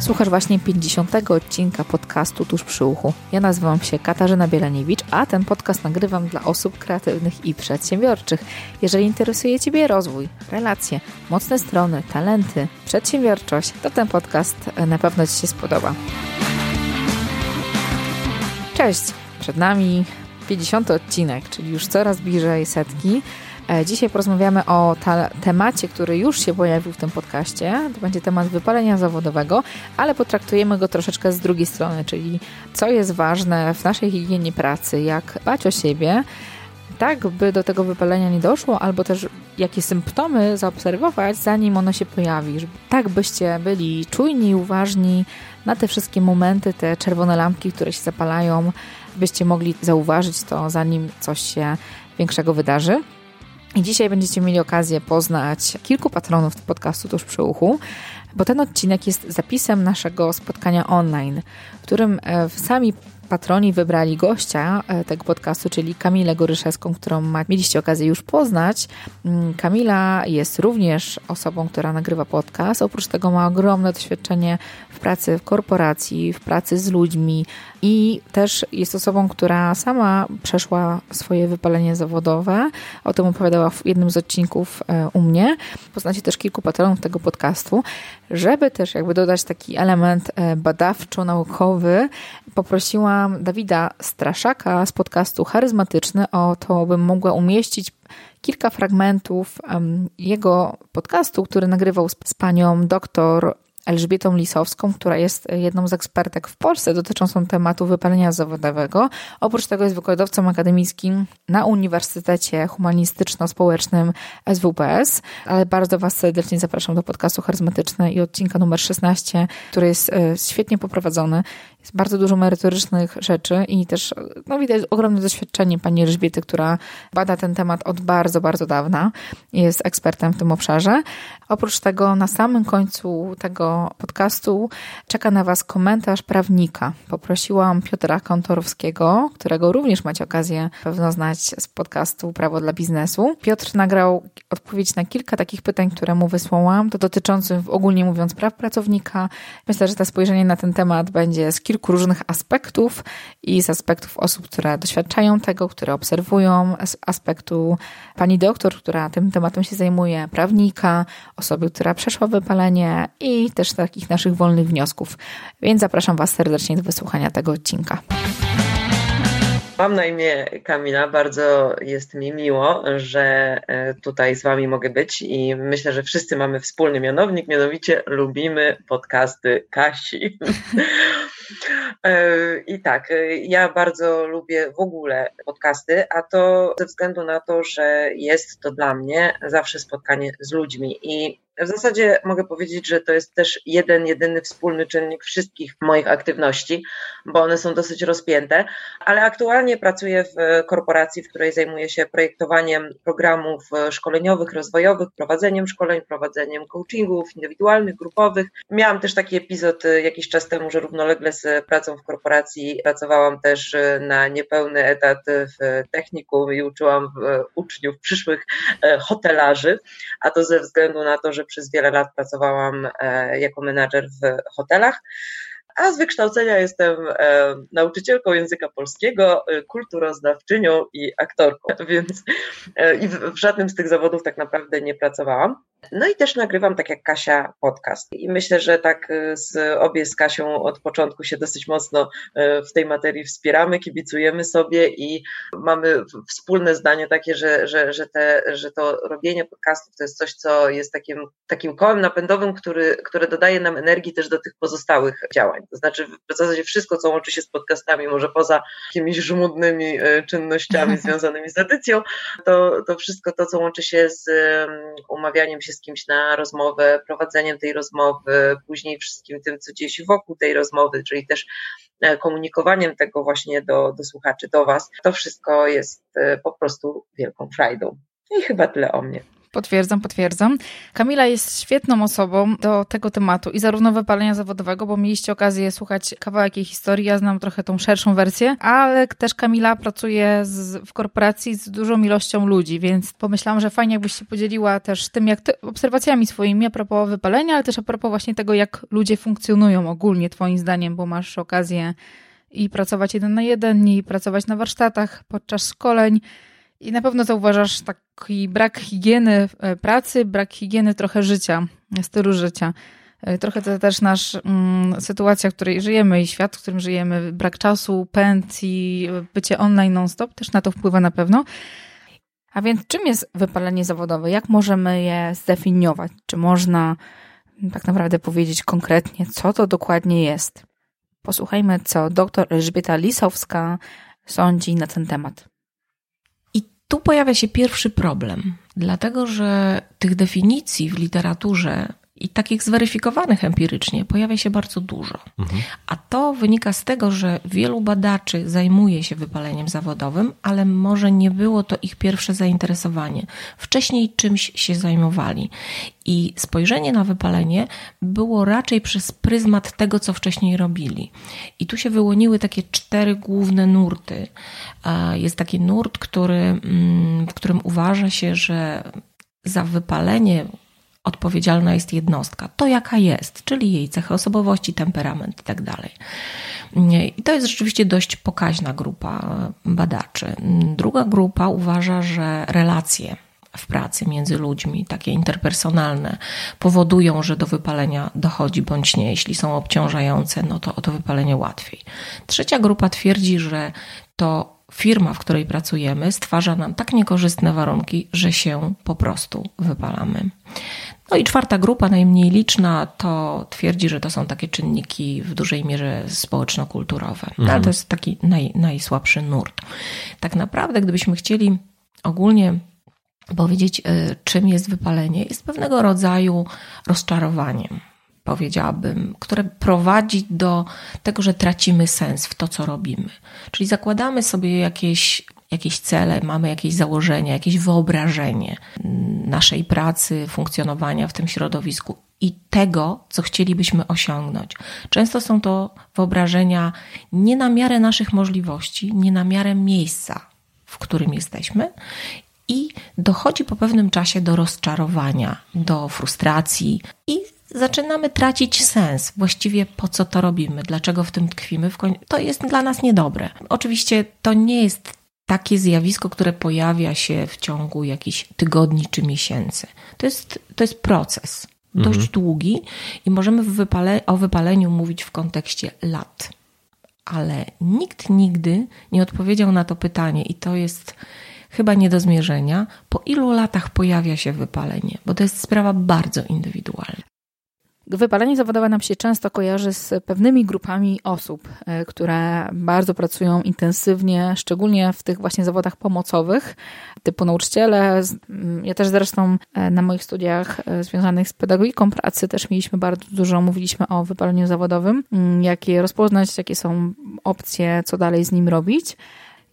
Słuchasz właśnie 50. odcinka podcastu Tuż przy uchu. Ja nazywam się Katarzyna Bielaniewicz, a ten podcast nagrywam dla osób kreatywnych i przedsiębiorczych. Jeżeli interesuje Ciebie rozwój, relacje, mocne strony, talenty, przedsiębiorczość, to ten podcast na pewno Ci się spodoba. Cześć! Przed nami 50. odcinek, czyli już coraz bliżej setki. E, dzisiaj porozmawiamy o temacie, który już się pojawił w tym podcaście. To będzie temat wypalenia zawodowego, ale potraktujemy go troszeczkę z drugiej strony, czyli co jest ważne w naszej higienie pracy, jak dbać o siebie, tak by do tego wypalenia nie doszło, albo też jakie symptomy zaobserwować, zanim ono się pojawi. Tak byście byli czujni i uważni na te wszystkie momenty, te czerwone lampki, które się zapalają, byście mogli zauważyć to, zanim coś się większego wydarzy. I dzisiaj będziecie mieli okazję poznać kilku patronów podcastu tuż przy uchu, bo ten odcinek jest zapisem naszego spotkania online, w którym e, sami patroni wybrali gościa e, tego podcastu, czyli Kamilę Goryszewską, którą mieliście okazję już poznać. Mm, Kamila jest również osobą, która nagrywa podcast. Oprócz tego ma ogromne doświadczenie w pracy w korporacji, w pracy z ludźmi i też jest osobą, która sama przeszła swoje wypalenie zawodowe. O tym opowiadała w jednym z odcinków e, u mnie. Poznacie też kilku patronów tego podcastu. Żeby też jakby dodać taki element e, badawczo-naukowy, poprosiłam Dawida Straszaka z podcastu Charyzmatyczny o to, bym mogła umieścić kilka fragmentów jego podcastu, który nagrywał z panią doktor Elżbietą Lisowską, która jest jedną z ekspertek w Polsce dotyczącą tematu wypalenia zawodowego. Oprócz tego jest wykładowcą akademickim na Uniwersytecie Humanistyczno-Społecznym SWPS, ale bardzo Was serdecznie zapraszam do podcastu Charyzmatyczny i odcinka numer 16, który jest e, świetnie poprowadzony. Jest bardzo dużo merytorycznych rzeczy i też no, widać ogromne doświadczenie pani Elżbiety, która bada ten temat od bardzo, bardzo dawna. Jest ekspertem w tym obszarze. Oprócz tego na samym końcu tego podcastu czeka na Was komentarz prawnika. Poprosiłam Piotra Kontorowskiego, którego również macie okazję pewno znać z podcastu Prawo dla Biznesu. Piotr nagrał odpowiedź na kilka takich pytań, które mu wysłałam, to dotyczących ogólnie mówiąc praw pracownika. Myślę, że to spojrzenie na ten temat będzie z kilku różnych aspektów i z aspektów osób, które doświadczają tego, które obserwują, z aspektu pani doktor, która tym tematem się zajmuje, prawnika, osoby, która przeszła wypalenie i też takich naszych wolnych wniosków. Więc zapraszam Was serdecznie do wysłuchania tego odcinka. Mam na imię Kamila, bardzo jest mi miło, że e, tutaj z Wami mogę być i myślę, że wszyscy mamy wspólny mianownik, mianowicie lubimy podcasty Kasi. E, I tak, e, ja bardzo lubię w ogóle podcasty, a to ze względu na to, że jest to dla mnie zawsze spotkanie z ludźmi i w zasadzie mogę powiedzieć, że to jest też jeden, jedyny wspólny czynnik wszystkich moich aktywności, bo one są dosyć rozpięte, ale aktualnie pracuję w korporacji, w której zajmuję się projektowaniem programów szkoleniowych, rozwojowych, prowadzeniem szkoleń, prowadzeniem coachingów indywidualnych, grupowych. Miałam też taki epizod jakiś czas temu, że równolegle z pracą w korporacji pracowałam też na niepełny etat w technikum i uczyłam uczniów, przyszłych hotelarzy, a to ze względu na to, że przez wiele lat pracowałam e, jako menadżer w hotelach a z wykształcenia jestem e, nauczycielką języka polskiego, e, kulturoznawczynią i aktorką, więc i w, żadnym z tych zawodów tak naprawdę nie pracowałam. No i też nagrywam, tak jak Kasia, podcast. I myślę, że tak e, z, obie z Kasią od początku się dosyć mocno e, w tej materii wspieramy, kibicujemy sobie i mamy wspólne zdanie takie, że, że, że, te, że to robienie podcastów to jest coś, co jest takim, takim kołem napędowym, który, które dodaje nam energii też do tych pozostałych działań. To znaczy w zasadzie wszystko, co łączy się z podcastami, może poza jakimiś żmudnymi e, czynnościami związanymi z edycją, to, to wszystko to, co łączy się z umawianiem się z kimś na rozmowę, prowadzeniem tej rozmowy, później wszystkim tym, co dzieje się wokół tej rozmowy, czyli też e, komunikowaniem tego właśnie do, do słuchaczy, do Was, to wszystko jest e, po prostu wielką frajdą. I chyba tyle o mnie. Potwierdzam, potwierdzam. Kamila jest świetną osobą do tego tematu i zarówno wypalenia zawodowego, bo mieliście okazję słuchać kawałek jej historii, ja znam trochę tą szerszą wersję, ale też Kamila pracuje z, w korporacji z dużą ilością ludzi, więc pomyślałam, że fajnie jakbyś się podzieliła też tym, jak ty, obserwacjami swoimi a propos wypalenia, ale też a propos właśnie tego, jak ludzie funkcjonują ogólnie twoim zdaniem, bo masz okazję i pracować jeden na jeden, i pracować na warsztatach podczas szkoleń, i na pewno zauważasz taki brak higieny e, pracy, brak higieny trochę życia, stylu życia. E, trochę to też nasz mm, sytuacja, w której żyjemy i świat, w którym żyjemy, brak czasu, pęd i bycie online non-stop też na to wpływa na pewno. A więc czym jest wypalenie zawodowe? Jak możemy je zdefiniować? Czy można tak naprawdę powiedzieć konkretnie, co to dokładnie jest? Posłuchajmy, co dr Elżbieta Lisowska sądzi na ten temat. Tu pojawia się pierwszy problem, dlatego że tych definicji w literaturze i takich zweryfikowanych empirycznie pojawia się bardzo dużo. Mhm. A to wynika z tego, że wielu badaczy zajmuje się wypaleniem zawodowym, ale może nie było to ich pierwsze zainteresowanie. Wcześniej czymś się zajmowali. I spojrzenie na wypalenie było raczej przez pryzmat tego, co wcześniej robili. I tu się wyłoniły takie cztery główne nurty. Jest taki nurt, który, mm, w którym uważa się, że za wypalenie odpowiedzialna jest jednostka, to jaka jest, czyli jej cechy osobowości, temperament itd. Tak I to jest rzeczywiście dość pokaźna grupa badaczy. Druga grupa uważa, że relacje w pracy między ludźmi, takie interpersonalne, powodują, że do wypalenia dochodzi bądź nie. Jeśli są obciążające, no to o to wypalenie łatwiej. Trzecia grupa twierdzi, że to firma, w której pracujemy, stwarza nam tak niekorzystne warunki, że się po prostu wypalamy. No i czwarta grupa, najmniej liczna, to twierdzi, że to są takie czynniki w dużej mierze społeczno-kulturowe. Mhm. Ale to jest taki naj, najsłabszy nurt. Tak naprawdę, gdybyśmy chcieli ogólnie powiedzieć, y, czym jest wypalenie, jest pewnego rodzaju rozczarowaniem powiedziałabym, które prowadzi do tego, że tracimy sens w to, co robimy. Czyli zakładamy sobie jakieś, jakieś cele, mamy jakieś założenia, jakieś wyobrażenie naszej pracy, funkcjonowania w tym środowisku i tego, co chcielibyśmy osiągnąć. Często są to wyobrażenia nie na miarę naszych możliwości, nie na miarę miejsca, w którym jesteśmy. I dochodzi po pewnym czasie do rozczarowania, do frustracji i zaczynamy tracić sens. Właściwie po co to robimy? Dlaczego w tym tkwimy? To jest dla nas niedobre. Oczywiście to nie jest takie zjawisko, które pojawia się w ciągu jakichś tygodni czy miesięcy. To jest, to jest proces dość mhm. długi i możemy wypale, o wypaleniu mówić w kontekście lat. Ale nikt nigdy nie odpowiedział na to pytanie, i to jest chyba nie do zmierzenia, po ilu latach pojawia się wypalenie, bo to jest sprawa bardzo indywidualna. Wypalenie zawodowe nam się często kojarzy z pewnymi grupami osób, e, które bardzo pracują intensywnie, szczególnie w tych właśnie zawodach pomocowych, typu nauczyciele. Mm, ja też zresztą e, na moich studiach e, związanych z pedagogiką pracy też mieliśmy bardzo dużo, mówiliśmy o wypaleniu zawodowym, mm, jak je rozpoznać, jakie są opcje, co dalej z nim robić.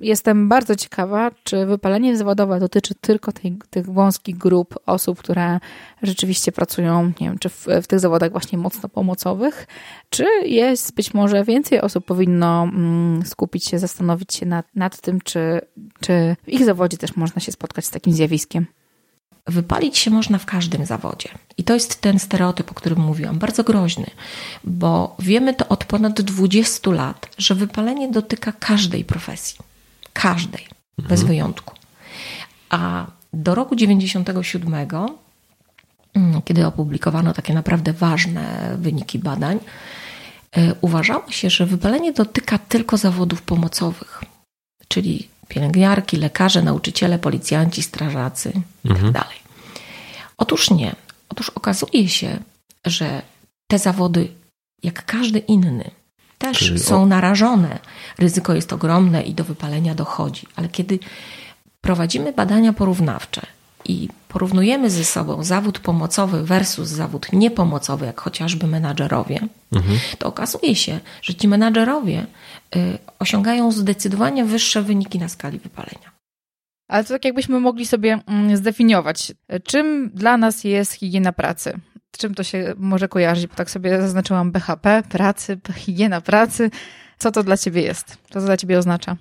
Jestem bardzo ciekawa, czy wypalenie zawodowe dotyczy tylko tej, tych wąskich grup osób, które rzeczywiście pracują, nie wiem, czy w, w tych zawodach właśnie mocno pomocowych, czy jest być może więcej osób powinno mm, skupić się, zastanowić się nad, nad tym, czy, czy w ich zawodzie też można się spotkać z takim zjawiskiem. Wypalić się można w każdym zawodzie. I to jest ten stereotyp, o którym mówiłam, bardzo groźny, bo wiemy to od ponad 20 lat, że wypalenie dotyka każdej profesji Każdej, mhm. bez wyjątku. A do roku 97, mm, kiedy opublikowano takie naprawdę ważne wyniki badań, e, uważało się, że wypalenie dotyka tylko zawodów pomocowych, czyli pielęgniarki, lekarze, nauczyciele, policjanci, strażacy itd. Tak mhm. Otóż nie. Otóż okazuje się, że te zawody, jak każdy inny, też Czyli są o... narażone. Ryzyko jest ogromne i do wypalenia dochodzi. Ale kiedy prowadzimy badania porównawcze i porównujemy ze sobą zawód pomocowy versus zawód niepomocowy, jak chociażby menadżerowie, mhm. to okazuje się, że ci menadżerowie y, osiągają zdecydowanie wyższe wyniki na skali wypalenia. Ale to tak jakbyśmy mogli sobie mm, zdefiniować, czym dla nas jest higiena pracy? Czym to się może kojarzyć? Bo tak sobie zaznaczyłam BHP, pracy, higiena pracy. Co to dla ciebie jest? Co to dla ciebie oznacza?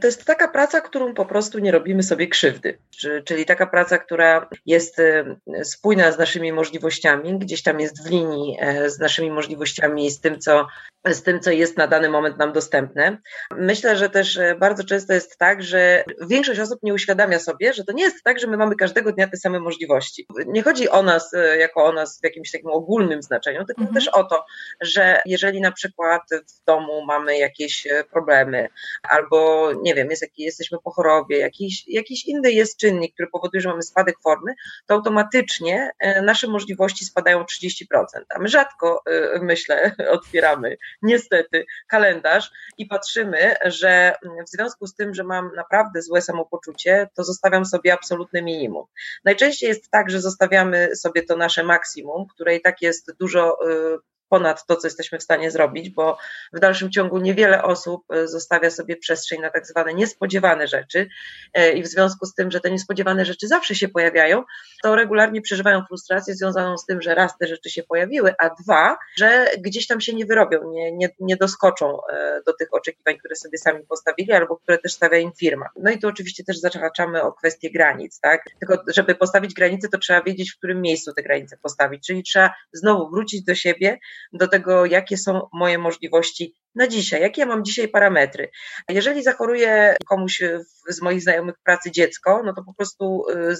To jest taka praca, którą po prostu nie robimy sobie krzywdy, czyli taka praca, która jest e, spójna z naszymi możliwościami, gdzieś tam jest w linii e, z naszymi możliwościami i z tym, co z tym, co jest na dany moment nam dostępne. Myślę, że też e, bardzo często jest tak, że większość osób nie uświadamia sobie, że to nie jest tak, że my mamy każdego dnia te same możliwości. Nie chodzi o nas e, jako o nas w jakimś takim ogólnym znaczeniu, tylko mhm. też o to, że jeżeli na przykład w domu mamy jakieś problemy, albo nie wiem, jest, jesteśmy po chorobie, jakiś, jakiś inny jest czynnik, który powoduje, że mamy spadek formy, to automatycznie nasze możliwości spadają 30%. A my rzadko, myślę, otwieramy niestety kalendarz i patrzymy, że w związku z tym, że mam naprawdę złe samopoczucie, to zostawiam sobie absolutne minimum. Najczęściej jest tak, że zostawiamy sobie to nasze maksimum, które i tak jest dużo y, ponad to, co jesteśmy w stanie zrobić, bo w dalszym ciągu niewiele osób e, zostawia sobie przestrzeń na tak zwane niespodziewane rzeczy e, i w związku z tym, że te niespodziewane rzeczy zawsze się pojawiają, to regularnie przeżywają frustrację związaną z tym, że raz te rzeczy się pojawiły, a dwa, że gdzieś tam się nie wyrobią, nie, nie, nie doskoczą e, do tych oczekiwań, które sobie sami postawili albo które też stawia im firma. No i tu oczywiście też zahaczamy o kwestię granic, tak? Tylko żeby postawić granice, to trzeba wiedzieć, w którym miejscu te granice postawić, czyli trzeba znowu wrócić do siebie, do tego, jakie są moje możliwości na dzisiaj, jakie ja mam dzisiaj parametry. Jeżeli zachoruje komuś z moich znajomych pracy dziecko, no to po prostu y,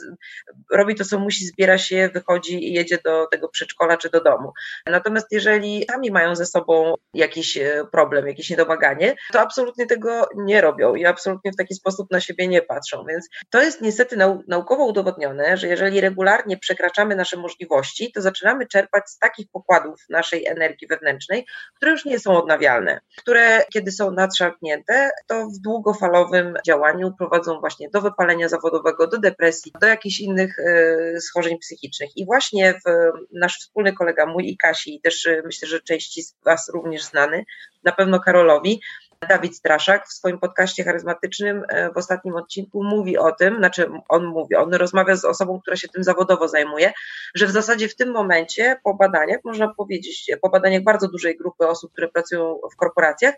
robi to, co musi, zbiera się, wychodzi i jedzie do tego przedszkola czy do domu. Natomiast jeżeli sami mają ze sobą jakiś y, problem, jakieś niedomaganie, to absolutnie tego nie robią i absolutnie w taki sposób na siebie nie patrzą. Więc to jest niestety naukowo udowodnione, że jeżeli regularnie przekraczamy nasze możliwości, to zaczynamy czerpać z takich pokładów naszej energii wewnętrznej, które już nie są odnawialne które kiedy są nadszarpnięte, to w długofalowym działaniu prowadzą właśnie do wypalenia zawodowego, do depresji, do jakichś innych e, schorzeń psychicznych. I właśnie w, nasz wspólny kolega mój i Kasi, też e, myślę, że części z Was również znany, na pewno Karolowi, Dawid Straszak w swoim podcaście charyzmatycznym e, w ostatnim odcinku mówi o tym, znaczy on mówi, on rozmawia z osobą, która się tym zawodowo zajmuje, że w zasadzie w tym momencie po badaniach, można powiedzieć, po badaniach bardzo dużej grupy osób, które pracują w korporacjach,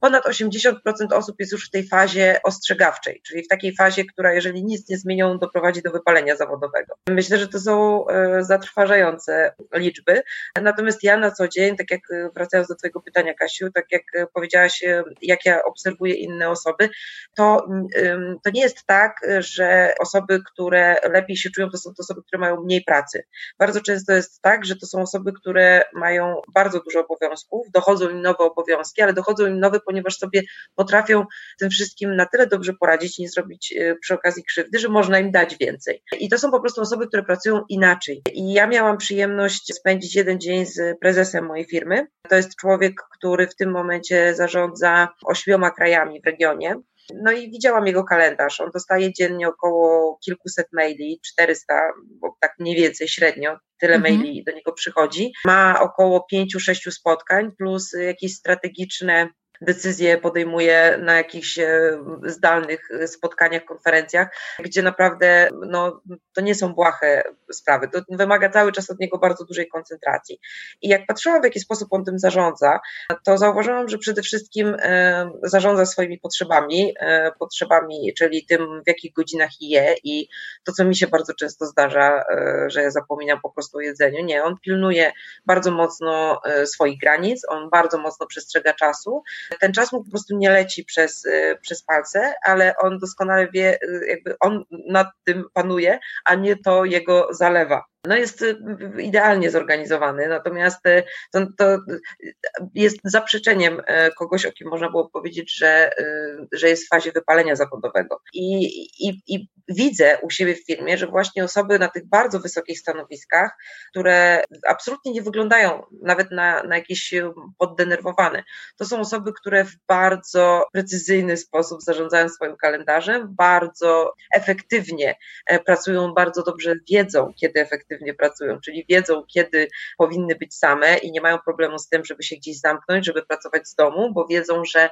ponad 80% osób jest już w tej fazie ostrzegawczej, czyli w takiej fazie, która jeżeli nic nie zmienią, doprowadzi do wypalenia zawodowego. Myślę, że to są e, zatrważające liczby. Natomiast ja na co dzień, tak jak e, wracając do Twojego pytania, Kasiu, tak jak powiedziałaś, jak ja obserwuję inne osoby, to, to nie jest tak, że osoby, które lepiej się czują, to są to osoby, które mają mniej pracy. Bardzo często jest tak, że to są osoby, które mają bardzo dużo obowiązków, dochodzą im nowe obowiązki, ale dochodzą im nowe, ponieważ sobie potrafią tym wszystkim na tyle dobrze poradzić nie zrobić e, przy okazji krzywdy, że można im dać więcej. I to są po prostu osoby, które pracują inaczej. I ja miałam przyjemność spędzić jeden dzień z prezesem mojej firmy. To jest człowiek, który w tym momencie zarządza ośmioma krajami w regionie. No i widziałam jego kalendarz. On dostaje dziennie około kilkuset maili, 400, bo tak mniej więcej średnio, tyle mhm. maili do niego przychodzi. Ma około pięciu, sześciu spotkań, plus jakieś strategiczne decyzje podejmuje na jakichś e, zdalnych spotkaniach, konferencjach, gdzie naprawdę no, to nie są błahe sprawy. To wymaga cały czas od niego bardzo dużej koncentracji. I jak patrzyłam, w jaki sposób on tym zarządza, to zauważyłam, że przede wszystkim e, zarządza swoimi potrzebami, e, potrzebami, czyli tym, w jakich godzinach je i to, co mi się bardzo często zdarza, że ja zapominam po prostu o jedzeniu. Nie, on pilnuje bardzo mocno swoich granic, on bardzo mocno przestrzega czasu, ten czas mu po prostu nie leci przez, y, przez palce, ale on doskonale wie, y, jakby on nad tym panuje, a nie to jego zalewa no jest y, idealnie zorganizowany, natomiast y, to, to, jest zaprzeczeniem y, kogoś, o kim można było powiedzieć, że, że jest w fazie wypalenia zawodowego. I, i, I widzę u siebie w firmie, że właśnie osoby na tych bardzo wysokich stanowiskach, które absolutnie nie wyglądają nawet na, na jakieś poddenerwowane, to są osoby, które w bardzo precyzyjny sposób zarządzają swoim kalendarzem, bardzo efektywnie e, pracują, bardzo dobrze wiedzą, kiedy efektywnie efektywnie pracują, czyli wiedzą, kiedy powinny być same i nie mają problemu z tym, żeby się gdzieś zamknąć, żeby pracować z domu, bo wiedzą, że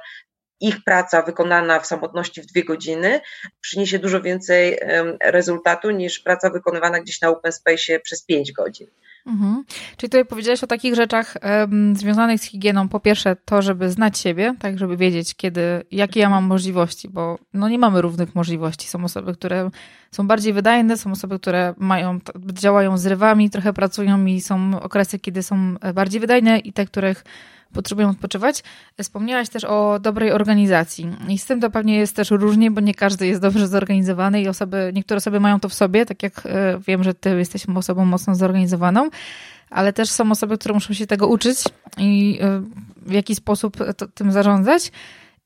ich praca wykonana w samotności w dwie godziny przyniesie dużo więcej rezultatu niż praca wykonywana gdzieś na open space przez pięć godzin. Mhm. Czyli tutaj powiedziałeś o takich rzeczach um, związanych z higieną. Po pierwsze, to, żeby znać siebie, tak, żeby wiedzieć, kiedy, jakie ja mam możliwości, bo no, nie mamy równych możliwości. Są osoby, które są bardziej wydajne, są osoby, które mają, działają zrywami, trochę pracują i są okresy, kiedy są bardziej wydajne i te, których potrzebują odpoczywać. Wspomniałaś też o dobrej organizacji i z tym to pewnie jest też różnie, bo nie każdy jest dobrze zorganizowany i osoby, niektóre osoby mają to w sobie, tak jak e, wiem, że ty jesteś osobą mocno zorganizowaną, ale też są osoby, które muszą się tego uczyć i e, w jaki sposób to, tym zarządzać.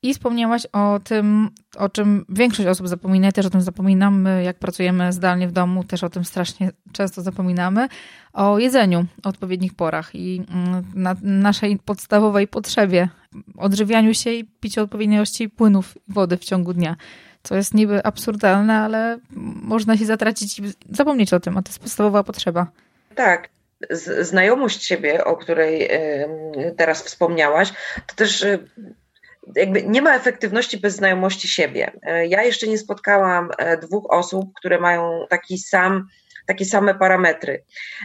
I wspomniałaś o tym, o czym większość osób zapomina, też o tym zapominamy, jak pracujemy zdalnie w domu, też o tym strasznie często zapominamy, o jedzeniu o odpowiednich porach i mm, na naszej podstawowej potrzebie, odżywianiu się i piciu odpowiedniej ilości płynów i wody w ciągu dnia. Co jest niby absurdalne, ale można się zatracić i zapomnieć o tym, a to jest podstawowa potrzeba. Tak, znajomość siebie, o której teraz wspomniałaś, to też jakby nie ma efektywności bez znajomości siebie. E, ja jeszcze nie spotkałam e, dwóch osób, które mają taki sam takie same parametry.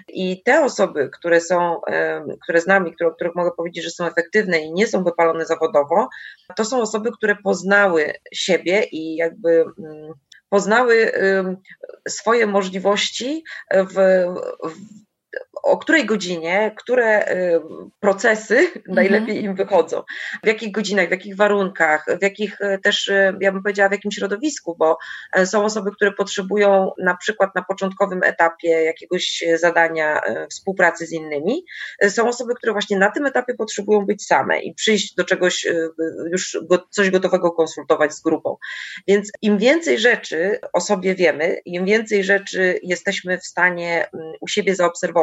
I te osoby, które są, e, które znam które, o których mogę powiedzieć, że są efektywne i nie są wypalone zawodowo, to są osoby, które poznały siebie i jakby mm, poznały swoje możliwości w, w o której godzinie, które y, procesy mhm. najlepiej im wychodzą, w jakich godzinach, w jakich warunkach, w jakich y, też, y, ja bym powiedziała, w jakim środowisku, bo są osoby, które potrzebują na przykład na początkowym etapie jakiegoś zadania współpracy z innymi, są osoby, które właśnie na tym etapie potrzebują być same i przyjść do czegoś, już coś gotowego konsultować z grupą. Więc im więcej rzeczy o sobie wiemy, im więcej rzeczy jesteśmy w stanie mm, u siebie zaobserwować,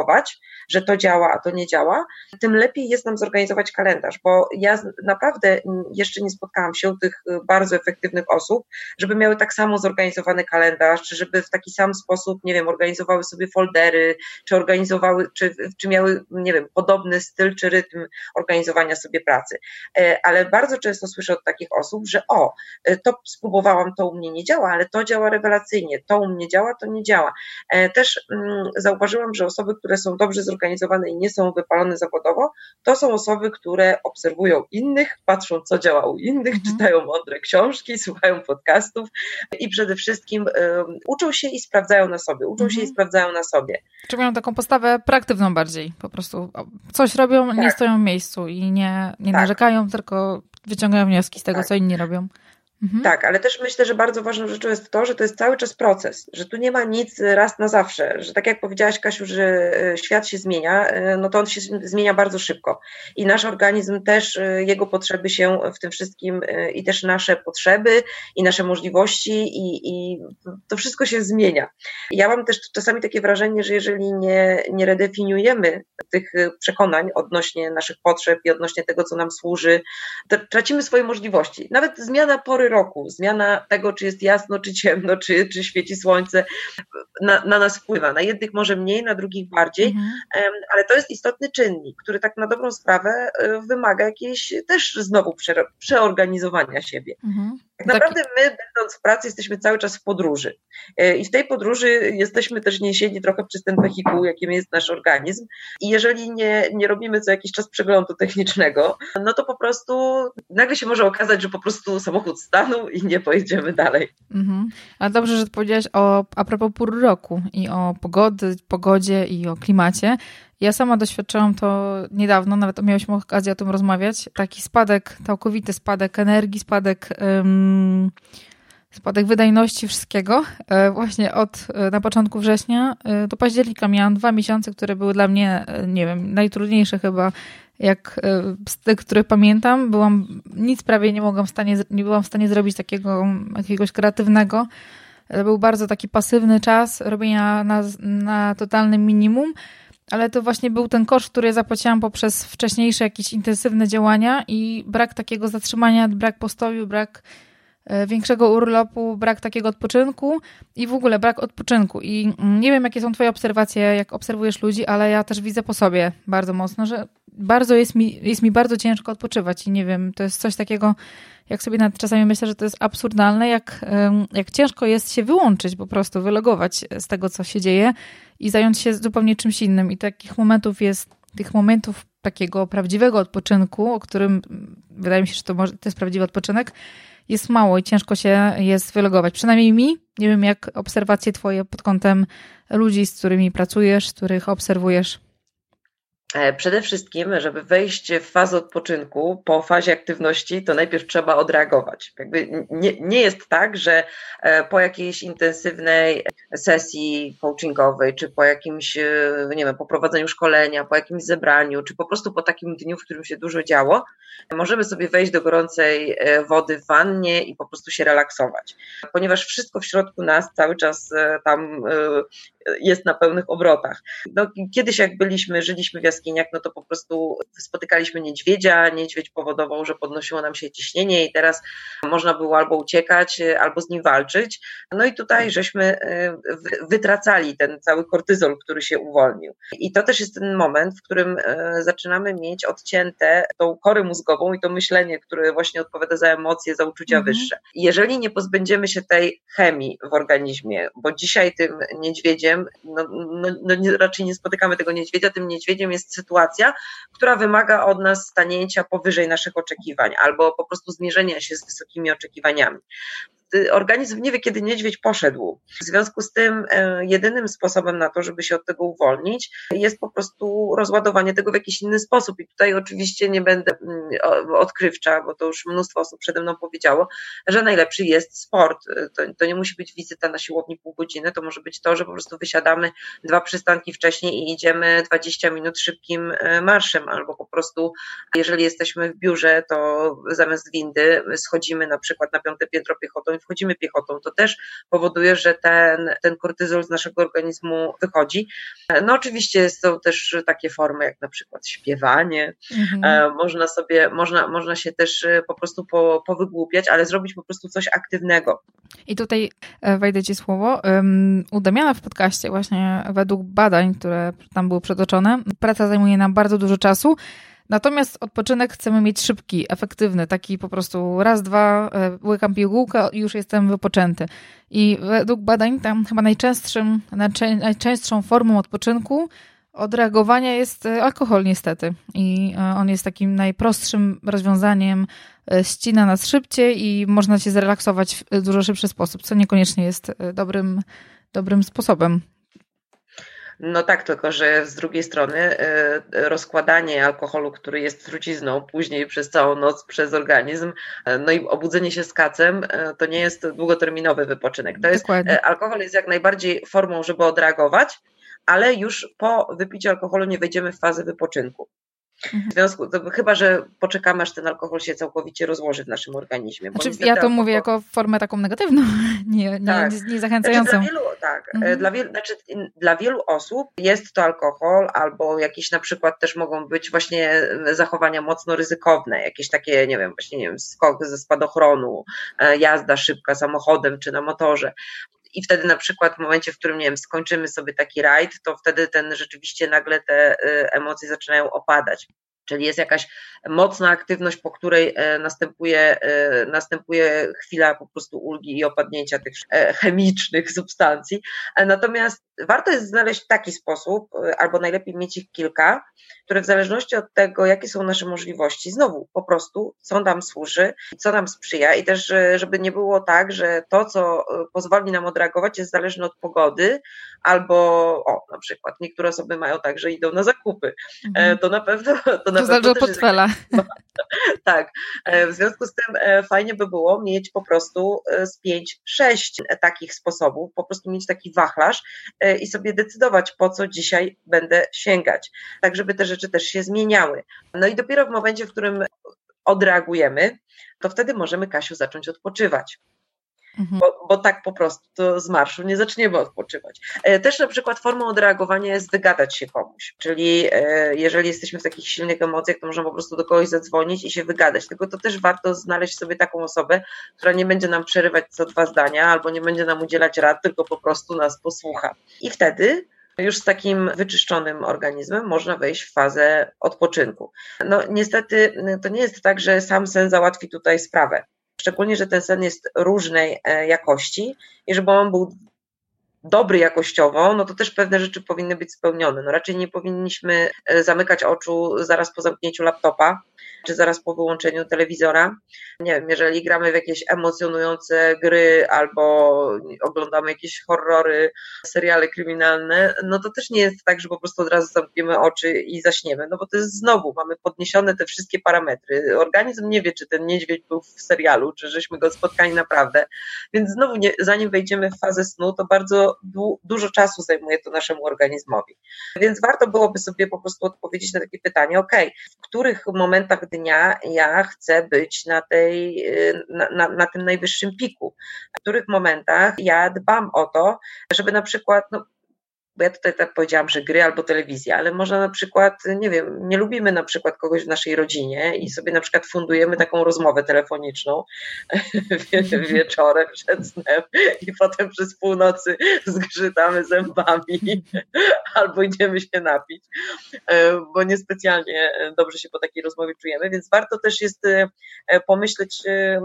że to działa, a to nie działa, tym lepiej jest nam zorganizować kalendarz, bo ja naprawdę jeszcze nie spotkałam się u tych y, bardzo efektywnych osób, żeby miały tak samo zorganizowany kalendarz, czy żeby w taki sam sposób, nie wiem, organizowały sobie foldery, czy organizowały, czy, czy miały, nie wiem, podobny styl czy rytm organizowania sobie pracy. E, ale bardzo często słyszę od takich osób, że o, e, to spróbowałam, to u mnie nie działa, ale to działa rewelacyjnie, to u mnie działa, to nie działa. E, też mm, zauważyłam, że osoby, które są dobrze zorganizowane i nie są wypalone zawodowo, to są osoby, które obserwują innych, patrzą, co działa u innych, mhm. czytają mądre książki, słuchają podcastów i przede wszystkim um, uczą się i sprawdzają na sobie. Uczą się i mhm. sprawdzają na sobie. Czy mają taką postawę praktywną bardziej? Po prostu coś robią, tak. nie stoją w miejscu i nie, nie tak. narzekają, tylko wyciągają wnioski z tego, tak. co inni robią. Mhm. Tak, ale też myślę, że bardzo ważną rzeczą jest to, że to jest cały czas proces, że tu nie ma nic raz na zawsze, że tak jak powiedziałaś Kasiu, że e, świat się zmienia, e, no to on się zmienia bardzo szybko i nasz organizm też, jego potrzeby się w tym wszystkim i też nasze potrzeby i nasze możliwości i, i to wszystko się zmienia. Ja mam też czasami takie wrażenie, że jeżeli nie, nie redefiniujemy tych przekonań odnośnie naszych potrzeb i odnośnie tego, co nam służy, to tracimy swoje możliwości. Nawet zmiana pory roku, zmiana tego, czy jest jasno, czy ciemno, czy, czy świeci słońce, na, na nas wpływa. Na jednych może mniej, na drugich bardziej, mhm. ale to jest istotny czynnik, który tak na dobrą sprawę e, wymaga jakiejś też znowu prze, przeorganizowania siebie. Mhm. Tak naprawdę my, będąc w pracy, jesteśmy cały czas w podróży. E, I w tej podróży jesteśmy też niesieni trochę przez ten wehikuł, jakim jest nasz organizm. I jeżeli nie, nie robimy co jakiś czas przeglądu technicznego, no to po prostu nagle się może okazać, że po prostu samochód stanął i nie pojedziemy dalej. Mhm. Ale dobrze, że powiedziałaś o, a propos pór roku i o pogody, pogodzie i o klimacie. Ja sama doświadczyłam to niedawno, nawet miałyśmy okazję o tym rozmawiać. Taki spadek, całkowity spadek energii, spadek, um, spadek wydajności wszystkiego. E, właśnie od e, na początku września e, do października miałam dwa miesiące, które były dla mnie, nie wiem, najtrudniejsze chyba, jak z tych, które pamiętam. Byłam, nic prawie nie mogłam w stanie, nie byłam w stanie zrobić takiego jakiegoś kreatywnego. Był bardzo taki pasywny czas robienia na, na totalnym minimum ale to właśnie był ten koszt, który zapłaciłam poprzez wcześniejsze jakieś intensywne działania i brak takiego zatrzymania, brak postoju, brak e, większego urlopu, brak takiego odpoczynku i w ogóle brak odpoczynku. I mm, nie wiem, jakie są Twoje obserwacje, jak obserwujesz ludzi, ale ja też widzę po sobie bardzo mocno, że bardzo jest mi, jest mi bardzo ciężko odpoczywać i nie wiem, to jest coś takiego, jak sobie czasami myślę, że to jest absurdalne, jak, jak ciężko jest się wyłączyć, po prostu wylogować z tego, co się dzieje i zająć się zupełnie czymś innym. I takich momentów jest, tych momentów takiego prawdziwego odpoczynku, o którym wydaje mi się, że to, może, to jest prawdziwy odpoczynek, jest mało i ciężko się jest wylogować. Przynajmniej mi, nie wiem jak obserwacje twoje pod kątem ludzi, z którymi pracujesz, których obserwujesz. E, przede wszystkim, żeby wejść w fazę odpoczynku po fazie aktywności, to najpierw trzeba odreagować. Jakby nie, nie jest tak, że e, po jakiejś intensywnej sesji coachingowej, czy po jakimś, e, nie wiem, poprowadzeniu szkolenia, po jakimś zebraniu, czy po prostu po takim dniu, w którym się dużo działo, możemy sobie wejść do gorącej wody w wannie i po prostu się relaksować. Ponieważ wszystko w środku nas cały czas tam jest na pełnych obrotach. No, kiedyś jak byliśmy, żyliśmy w jaskiniach, no to po prostu spotykaliśmy niedźwiedzia, niedźwiedź powodował, że podnosiło nam się ciśnienie i teraz można było albo uciekać, albo z nim walczyć. No i tutaj żeśmy y, wytracali ten cały kortyzol, który się uwolnił. I to też jest ten moment, w którym y, zaczynamy mieć odcięte tą korę mózgową i to myślenie, które właśnie odpowiada za emocje, za uczucia mhm. wyższe. Jeżeli nie pozbędziemy się tej chemii w organizmie, bo dzisiaj tym niedźwiedziem no, no, no raczej nie spotykamy tego niedźwiedzia, tym niedźwiedziem jest sytuacja, która wymaga od nas stanięcia powyżej naszych oczekiwań albo po prostu zmierzenia się z wysokimi oczekiwaniami organizm nie wie, kiedy niedźwiedź poszedł. W związku z tym e, jedynym sposobem na to, żeby się od tego uwolnić, jest po prostu rozładowanie tego w jakiś inny sposób. I tutaj oczywiście nie będę mm, odkrywcza, bo to już mnóstwo osób przede mną powiedziało, że najlepszy jest sport. E, to, to nie musi być wizyta na siłowni pół godziny, to może być to, że po prostu wysiadamy dwa przystanki wcześniej i idziemy 20 minut szybkim e, marszem, albo po prostu, jeżeli jesteśmy w biurze, to zamiast windy schodzimy na przykład na piąte piętro piechotą wchodzimy piechotą, to też powoduje, że ten, ten kortyzol z naszego organizmu wychodzi. No oczywiście są też takie formy, jak na przykład śpiewanie, mhm. E, można sobie, można, można się też e, po prostu po, powygłupiać, ale zrobić po prostu coś aktywnego. I tutaj e, wejdę Ci słowo. U Damiana w podcaście właśnie według badań, które tam były przytoczone, praca zajmuje nam bardzo dużo czasu, Natomiast odpoczynek chcemy mieć szybki, efektywny, taki po prostu raz, dwa, e, łykam pigułkę już jestem wypoczęty. I według badań tam chyba najczęstszym, najczęstszą formą odpoczynku odreagowania jest e, alkohol niestety. I e, on jest takim najprostszym rozwiązaniem, ścina nas szybciej i można się zrelaksować w dużo szybszy sposób, co niekoniecznie jest dobrym, dobrym sposobem no tak, tylko że z drugiej strony y, rozkładanie alkoholu, który jest trucizną, później przez całą noc przez organizm, y, no i obudzenie się z kacem, y, to nie jest długoterminowy wypoczynek. To jest, alkohol jest jak najbardziej formą, żeby odreagować, ale już po wypiciu alkoholu nie wejdziemy w fazę wypoczynku. Mhm. W związku, to chyba, że poczekamy, aż ten alkohol się całkowicie rozłoży w naszym organizmie. Znaczy, ja to alkohol... mówię jako formę taką negatywną, nie, nie, tak. nie zachęcającą. Znaczy, dla wielu, tak, mhm. dla, wielu, znaczy, dla wielu osób jest to alkohol, albo jakieś na przykład też mogą być właśnie zachowania mocno ryzykowne, jakieś takie, nie wiem, właśnie, nie wiem, skok ze spadochronu, e, jazda szybka samochodem czy na motorze i wtedy na przykład w momencie, w którym, nie wiem, skończymy sobie taki rajd, to wtedy ten rzeczywiście nagle te y, emocje zaczynają opadać. Czyli jest jakaś mocna aktywność, po której e, następuje, e, następuje chwila po prostu ulgi i opadnięcia tych e, chemicznych substancji. Natomiast warto jest znaleźć taki sposób, albo najlepiej mieć ich kilka, które w zależności od tego, jakie są nasze możliwości, znowu po prostu, co nam służy, co nam sprzyja i też, żeby nie było tak, że to, co pozwoli nam odreagować, jest zależne od pogody, albo, o, na przykład, niektóre osoby mają tak, że idą na zakupy. Mhm. To na pewno, to na to pewno też portfela. Jest, tak. W związku z tym fajnie by było mieć po prostu z 5-6 takich sposobów, po prostu mieć taki wachlarz i sobie decydować, po co dzisiaj będę sięgać, tak żeby te rzeczy też się zmieniały. No i dopiero w momencie, w którym odreagujemy, to wtedy możemy, Kasiu, zacząć odpoczywać. Mhm. Bo, bo, tak po prostu z marszu nie zaczniemy odpoczywać. E, też na przykład formą odreagowania jest wygadać się komuś, czyli e, jeżeli jesteśmy w takich silnych emocjach, to można po prostu do kogoś zadzwonić i się wygadać. Tylko to też warto znaleźć sobie taką osobę, która nie będzie nam przerywać co dwa zdania albo nie będzie nam udzielać rad, tylko po prostu nas posłucha. I wtedy już z takim wyczyszczonym organizmem można wejść w fazę odpoczynku. No niestety to nie jest tak, że sam sen załatwi tutaj sprawę. Szczególnie, że ten sen jest różnej e, jakości i żeby on był dobry jakościowo, no to też pewne rzeczy powinny być spełnione. No raczej nie powinniśmy e, zamykać oczu zaraz po zamknięciu laptopa, czy zaraz po wyłączeniu telewizora. Nie wiem, jeżeli gramy w jakieś emocjonujące gry albo oglądamy jakieś horrory, seriale kryminalne, no to też nie jest tak, że po prostu od razu zamkniemy oczy i zaśniemy, no bo to jest znowu, mamy podniesione te wszystkie parametry. Organizm nie wie, czy ten niedźwiedź był w serialu, czy żeśmy go spotkali naprawdę, więc znowu nie, zanim wejdziemy w fazę snu, to bardzo du dużo czasu zajmuje to naszemu organizmowi. Więc warto byłoby sobie po prostu odpowiedzieć na takie pytanie, ok, w których momentach dnia ja chcę być na, tej, na, na, na tym najwyższym piku. W których momentach ja dbam o to, żeby na przykład, no, bo ja tutaj tak powiedziałam, że gry albo telewizja, ale można na przykład, nie wiem, nie lubimy na przykład kogoś w naszej rodzinie i sobie na przykład fundujemy taką rozmowę telefoniczną wieczorem przed snem i potem przez północy zgrzytamy zębami albo idziemy się napić, e, bo niespecjalnie dobrze się po takiej rozmowie czujemy, więc warto też jest e, pomyśleć e,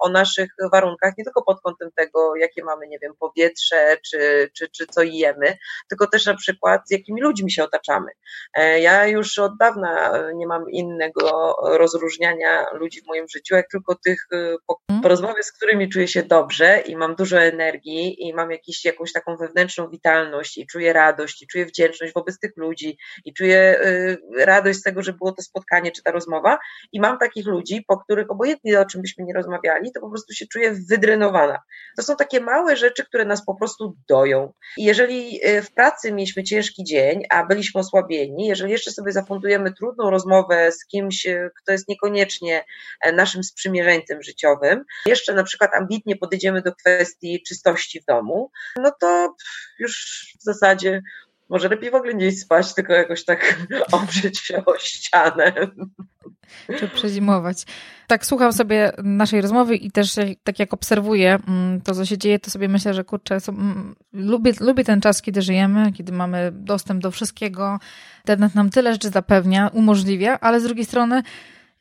o naszych warunkach, nie tylko pod kątem tego, jakie mamy, nie wiem, powietrze, czy, czy, czy co jemy, tylko też na przykład z jakimi ludźmi się otaczamy. E, ja już od dawna nie mam innego rozróżniania ludzi w moim życiu, jak tylko tych e, po, mhm. po rozmowie, z którymi czuję się dobrze i mam dużo energii i mam jakiś, jakąś taką wewnętrzną witalność i czuję radość i czuję wdzięczność wobec tych ludzi i czuję e, radość z tego, że było to spotkanie czy ta rozmowa i mam takich ludzi, po których obojętnie o czym byśmy nie rozmawiali, to po prostu się czuję wydrenowana. To są takie małe rzeczy, które nas po prostu doją. I jeżeli w pracy mieliśmy ciężki dzień, a byliśmy osłabieni, jeżeli jeszcze sobie zafundujemy trudną rozmowę z kimś, e, kto jest niekoniecznie e, naszym sprzymierzeńcem życiowym, jeszcze na przykład ambitnie podejdziemy do kwestii czystości w domu, no to już w zasadzie może lepiej w ogóle nie iść spać, tylko jakoś tak oprzeć się o ścianę. Czy przezimować. Tak słucham sobie naszej rozmowy i też tak jak obserwuję mm, to, co się dzieje, to sobie myślę, że kurczę, so, mm, lubię, lubię ten czas, kiedy żyjemy, kiedy mamy dostęp do wszystkiego. Internet nam tyle rzeczy zapewnia, umożliwia, ale z drugiej strony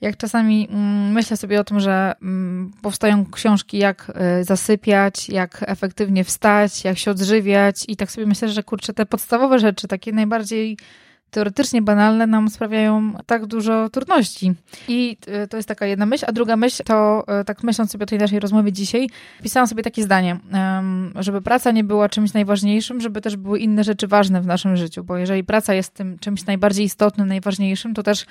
jak czasami mm, myślę sobie o tym, że mm, powstają książki, jak e, zasypiać, jak efektywnie wstać, jak się odżywiać, i tak sobie myślę, że kurczę, te podstawowe rzeczy, takie najbardziej teoretycznie banalne, nam sprawiają tak dużo trudności. I e, to jest taka jedna myśl. A druga myśl to, e, tak myśląc sobie o tej naszej rozmowie dzisiaj, pisałam sobie takie zdanie, żeby praca nie była czymś najważniejszym, żeby też były inne rzeczy ważne w naszym życiu, bo jeżeli praca jest tym czymś najbardziej istotnym, najważniejszym, to też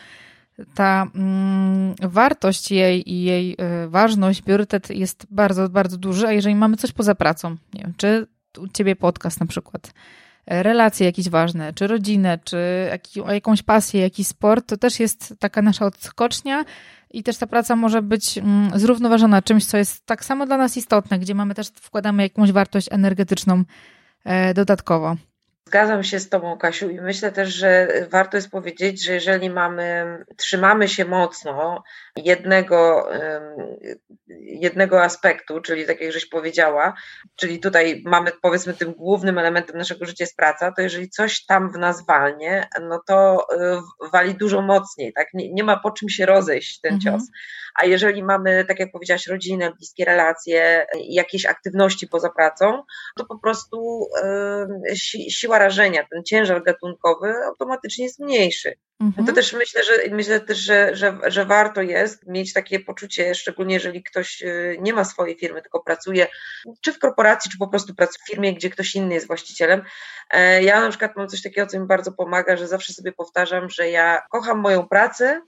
ta mm, wartość jej i jej y, ważność, priorytet jest bardzo, bardzo duży, a jeżeli mamy coś poza pracą, nie wiem, czy u ciebie podcast na przykład, relacje jakieś ważne, czy rodzinę, czy jakąś pasję, jakiś sport, to też jest taka nasza odskocznia i też ta praca może być mm, zrównoważona czymś, co jest tak samo dla nas istotne, gdzie mamy też, wkładamy jakąś wartość energetyczną e, dodatkowo. Zgadzam się z Tobą, Kasiu, i myślę też, że warto jest powiedzieć, że jeżeli mamy, trzymamy się mocno jednego, jednego aspektu, czyli tak jak żeś powiedziała, czyli tutaj mamy powiedzmy tym głównym elementem naszego życia jest praca, to jeżeli coś tam w nas walnie, no to y, wali dużo mocniej, tak? Nie, nie ma po czym się rozejść ten mhm. cios. A jeżeli mamy, tak jak powiedziałaś, rodzinę, bliskie relacje, jakieś aktywności poza pracą, to po prostu si siła rażenia, ten ciężar gatunkowy automatycznie jest mniejszy. Mhm. To też myślę, że myślę też, że, że, że warto jest mieć takie poczucie, szczególnie jeżeli ktoś y, nie ma swojej firmy, tylko pracuje czy w korporacji, czy po prostu pracuje w firmie, gdzie ktoś inny jest właścicielem. E, ja na przykład mam coś takiego, co mi bardzo pomaga, że zawsze sobie powtarzam, że ja kocham moją pracę,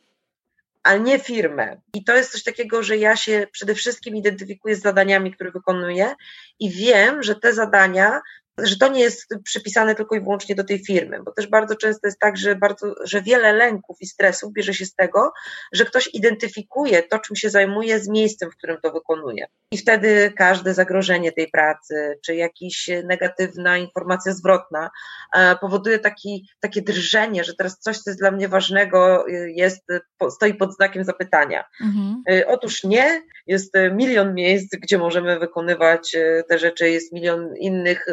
ale nie firmę. I to jest coś takiego, że ja się przede wszystkim identyfikuję z zadaniami, które wykonuję i wiem, że te zadania że to nie jest przypisane tylko i wyłącznie do tej firmy, bo też bardzo często jest tak, że, bardzo, że wiele lęków i stresów bierze się z tego, że ktoś identyfikuje to, czym się zajmuje, z miejscem, w którym to wykonuje. I wtedy każde zagrożenie tej pracy, czy jakaś negatywna informacja zwrotna e, powoduje taki, takie drżenie, że teraz coś, co jest dla mnie ważnego, e, jest, stoi pod znakiem zapytania. Mhm. E, otóż nie, jest milion miejsc, gdzie możemy wykonywać te rzeczy, jest milion innych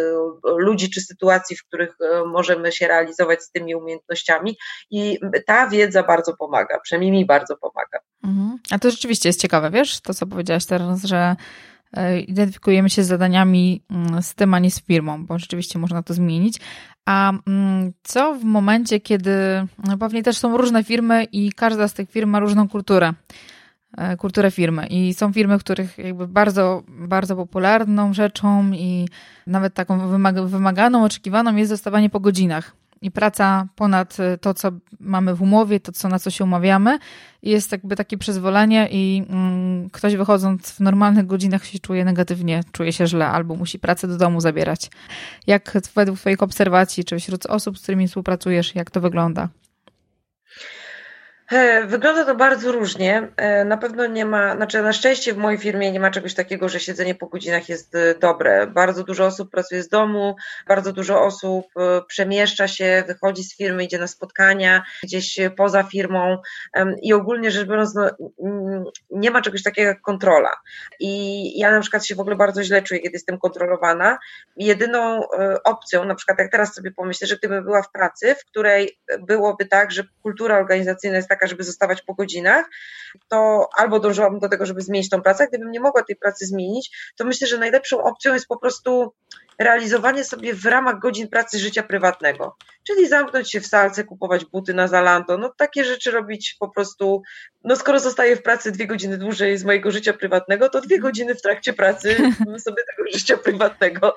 ludzi czy sytuacji, w których możemy się realizować z tymi umiejętnościami i ta wiedza bardzo pomaga, przynajmniej mi bardzo pomaga. Mhm. A to rzeczywiście jest ciekawe, wiesz, to co powiedziałaś teraz, że identyfikujemy się z zadaniami mm, z tym, a nie z firmą, bo rzeczywiście można to zmienić. A mm, co w momencie, kiedy no pewnie też są różne firmy i każda z tych firm ma różną kulturę, e, kulturę firmy i są firmy, w których jakby bardzo, bardzo popularną rzeczą i nawet taką wymaganą, oczekiwaną jest zostawanie po godzinach i praca ponad y, to, co mamy w umowie, to, co, na co się umawiamy. Jest jakby takie przyzwolenie i mm, ktoś wychodząc w normalnych godzinach się czuje negatywnie, czuje się źle albo musi pracę do domu zabierać. Jak według Twoich obserwacji, czy wśród osób, z którymi współpracujesz, jak to wygląda? E, wygląda to bardzo różnie. E, na pewno nie ma, znaczy na szczęście w mojej firmie nie ma czegoś takiego, że siedzenie po godzinach jest e, dobre. Bardzo dużo osób pracuje z domu, bardzo dużo osób przemieszcza się, wychodzi z firmy, idzie na spotkania gdzieś poza firmą i ogólnie rzecz biorąc, no, nie ma czegoś takiego jak kontrola. I ja na przykład się w ogóle bardzo źle czuję, kiedy jestem kontrolowana. Jedyną opcją, na przykład jak teraz sobie pomyślę, że gdybym była w pracy, w której byłoby tak, że kultura organizacyjna jest taka, taka, żeby zostawać po godzinach, to albo dążyłabym do tego, żeby zmienić tą pracę. Gdybym nie mogła tej pracy zmienić, to myślę, że najlepszą opcją jest po prostu realizowanie sobie w ramach godzin pracy życia prywatnego. Czyli zamknąć się w salce, kupować buty na Zalando, no takie rzeczy robić po prostu, no skoro zostaję w pracy dwie godziny dłużej z mojego życia prywatnego, to dwie godziny w trakcie pracy sobie tego życia prywatnego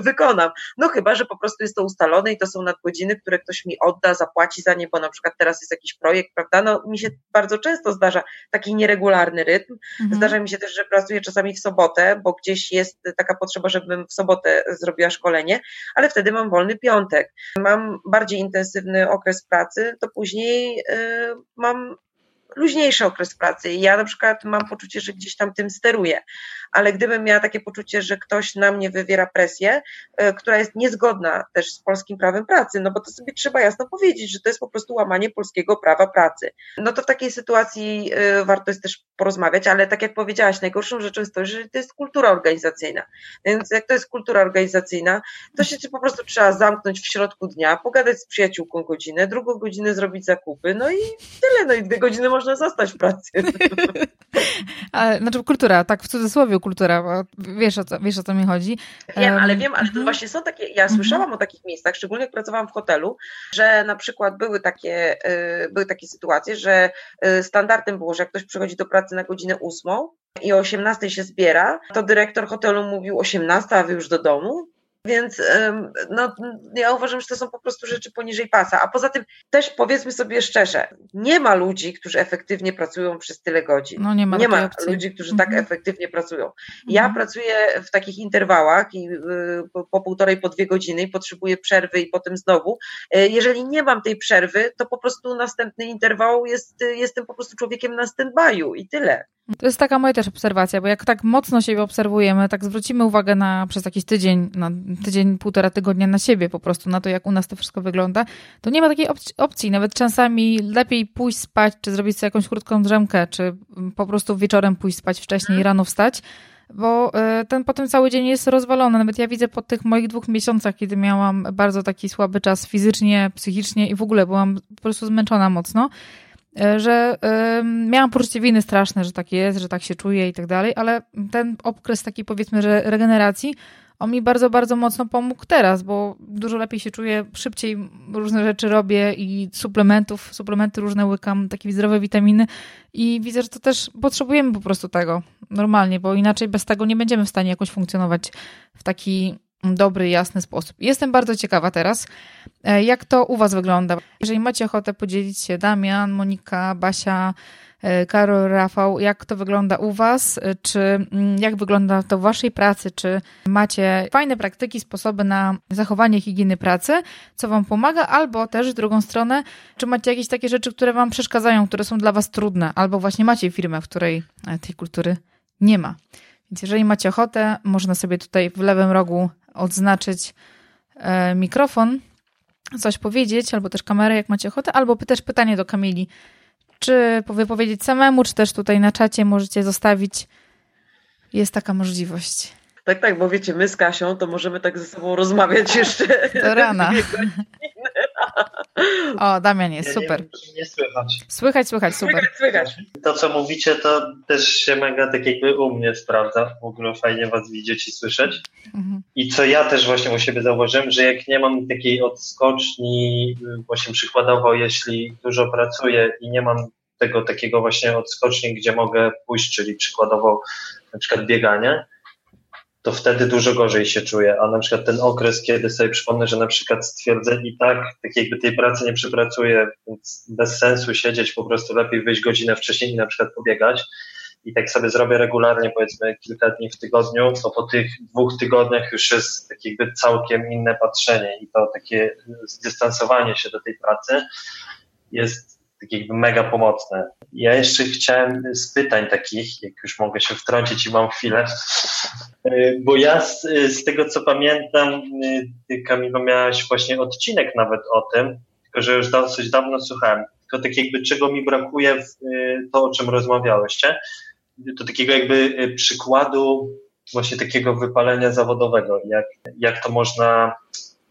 wykonam. No chyba, że po prostu jest to ustalone i to są nadgodziny, które ktoś mi odda, zapłaci za nie, bo na przykład teraz jest jakiś projekt, prawda? No mi się bardzo często zdarza taki nieregularny rytm. Mhm. Zdarza mi się też, że pracuję czasami w sobotę, bo gdzieś jest taka potrzeba, żebym w sobotę zrobiła szkolenie, ale wtedy mam wolny piątek. Mam bardziej intensywny okres pracy, to później y, mam luźniejszy okres pracy. Ja na przykład mam poczucie, że gdzieś tam tym steruję ale gdybym miała takie poczucie, że ktoś na mnie wywiera presję, e, która jest niezgodna też z polskim prawem pracy, no bo to sobie trzeba jasno powiedzieć, że to jest po prostu łamanie polskiego prawa pracy. No to w takiej sytuacji e, warto jest też porozmawiać, ale tak jak powiedziałaś, najgorszą rzeczą jest to, że to jest kultura organizacyjna. Więc jak to jest kultura organizacyjna, to się po prostu trzeba zamknąć w środku dnia, pogadać z przyjaciółką godzinę, drugą godzinę zrobić zakupy, no i tyle, no i dwie godziny można zostać w pracy. Ale, znaczy kultura, tak w cudzysłowie kultura, bo wiesz o co, wiesz o co mi chodzi. Wiem, ale wiem, ale to mhm. właśnie są takie, ja słyszałam mhm. o takich miejscach, szczególnie jak pracowałam w hotelu, że na przykład były takie, y, były takie sytuacje, że y, standardem było, że jak ktoś przychodzi do pracy na godzinę ósmą i o 18 się zbiera, to dyrektor hotelu mówił 18, a wy już do domu, więc no, ja uważam, że to są po prostu rzeczy poniżej pasa. A poza tym też powiedzmy sobie szczerze, nie ma ludzi, którzy efektywnie pracują przez tyle godzin. No nie ma, nie ma ludzi, którzy tak mhm. efektywnie pracują. Ja mhm. pracuję w takich interwałach i y, po, po półtorej, po dwie godziny i potrzebuję przerwy i potem znowu. Y, jeżeli nie mam tej przerwy, to po prostu następny interwał jest, jestem po prostu człowiekiem na stand-by'u i tyle. To jest taka moja też obserwacja, bo jak tak mocno siebie obserwujemy, tak zwrócimy uwagę na przez jakiś tydzień, na tydzień, półtora tygodnia na siebie po prostu, na to, jak u nas to wszystko wygląda, to nie ma takiej opcji. Nawet czasami lepiej pójść spać, czy zrobić sobie jakąś krótką drzemkę, czy po prostu wieczorem pójść spać wcześniej i rano wstać, bo e, ten potem cały dzień jest rozwalony. Nawet ja widzę po tych moich dwóch miesiącach, kiedy miałam bardzo taki słaby czas fizycznie, psychicznie i w ogóle byłam po prostu zmęczona mocno, że y, miałam poczucie winy straszne, że tak jest, że tak się czuję i tak dalej, ale ten okres takiej powiedzmy, że regeneracji, on mi bardzo, bardzo mocno pomógł teraz, bo dużo lepiej się czuję, szybciej różne rzeczy robię i suplementów, suplementy różne łykam, takie zdrowe witaminy i widzę, że to też potrzebujemy po prostu tego normalnie, bo inaczej bez tego nie będziemy w stanie jakoś funkcjonować w taki dobry, jasny sposób. Jestem bardzo ciekawa teraz, e, jak to u Was wygląda. Jeżeli macie ochotę podzielić się, Damian, Monika, Basia, e, Karol, Rafał, jak to wygląda u Was, e, czy mm, jak wygląda to w Waszej pracy, czy macie fajne praktyki, sposoby na zachowanie higieny pracy, co Wam pomaga, albo też w drugą stronę, czy macie jakieś takie rzeczy, które Wam przeszkadzają, które są dla Was trudne, albo właśnie macie firmę, w której tej kultury nie ma. Więc jeżeli macie ochotę, można sobie tutaj w lewym rogu odznaczyć e, mikrofon, coś powiedzieć, albo też kamerę, jak macie ochotę, albo też pytanie do Kamili. Czy wypowiedzieć samemu, czy też tutaj na czacie możecie zostawić. Jest taka możliwość. Tak, tak, bo wiecie, my z Kasią to możemy tak ze sobą rozmawiać jeszcze. Do rana. O, Damian jest, super. Nie, nie słychać. Słychać, słychać, super. Słychać, słychać. To, co mówicie, to też się mega tak jakby u mnie sprawdza. W ogóle fajnie was widzieć i słyszeć. Mhm. I co ja też właśnie u siebie zauważyłem, że jak nie mam takiej odskoczni, właśnie przykładowo, jeśli dużo pracuję i nie mam tego takiego właśnie odskoczni, gdzie mogę pójść, czyli przykładowo na przykład bieganie, to wtedy dużo gorzej się czuję. A na przykład ten okres, kiedy sobie przypomnę, że na przykład stwierdzę i tak, tak jakby tej pracy nie przepracuję, więc bez sensu siedzieć, po prostu lepiej wyjść godzinę wcześniej i na przykład pobiegać. I tak sobie zrobię regularnie, powiedzmy kilka dni w tygodniu, to po tych dwóch tygodniach już jest tak jakby całkiem inne patrzenie i to takie zdystansowanie się do tej pracy jest tak jakby mega pomocne. Ja jeszcze chciałem z pytań takich, jak już mogę się wtrącić i mam chwilę, y, bo ja z, z tego co pamiętam, y, ty Kamilo miałaś właśnie odcinek nawet o tym, tylko że już dosyć dawno słuchałem, tylko tak jakby czego mi brakuje w y, to, o czym rozmawiałyście, to takiego jakby przykładu właśnie takiego wypalenia zawodowego, jak, jak to można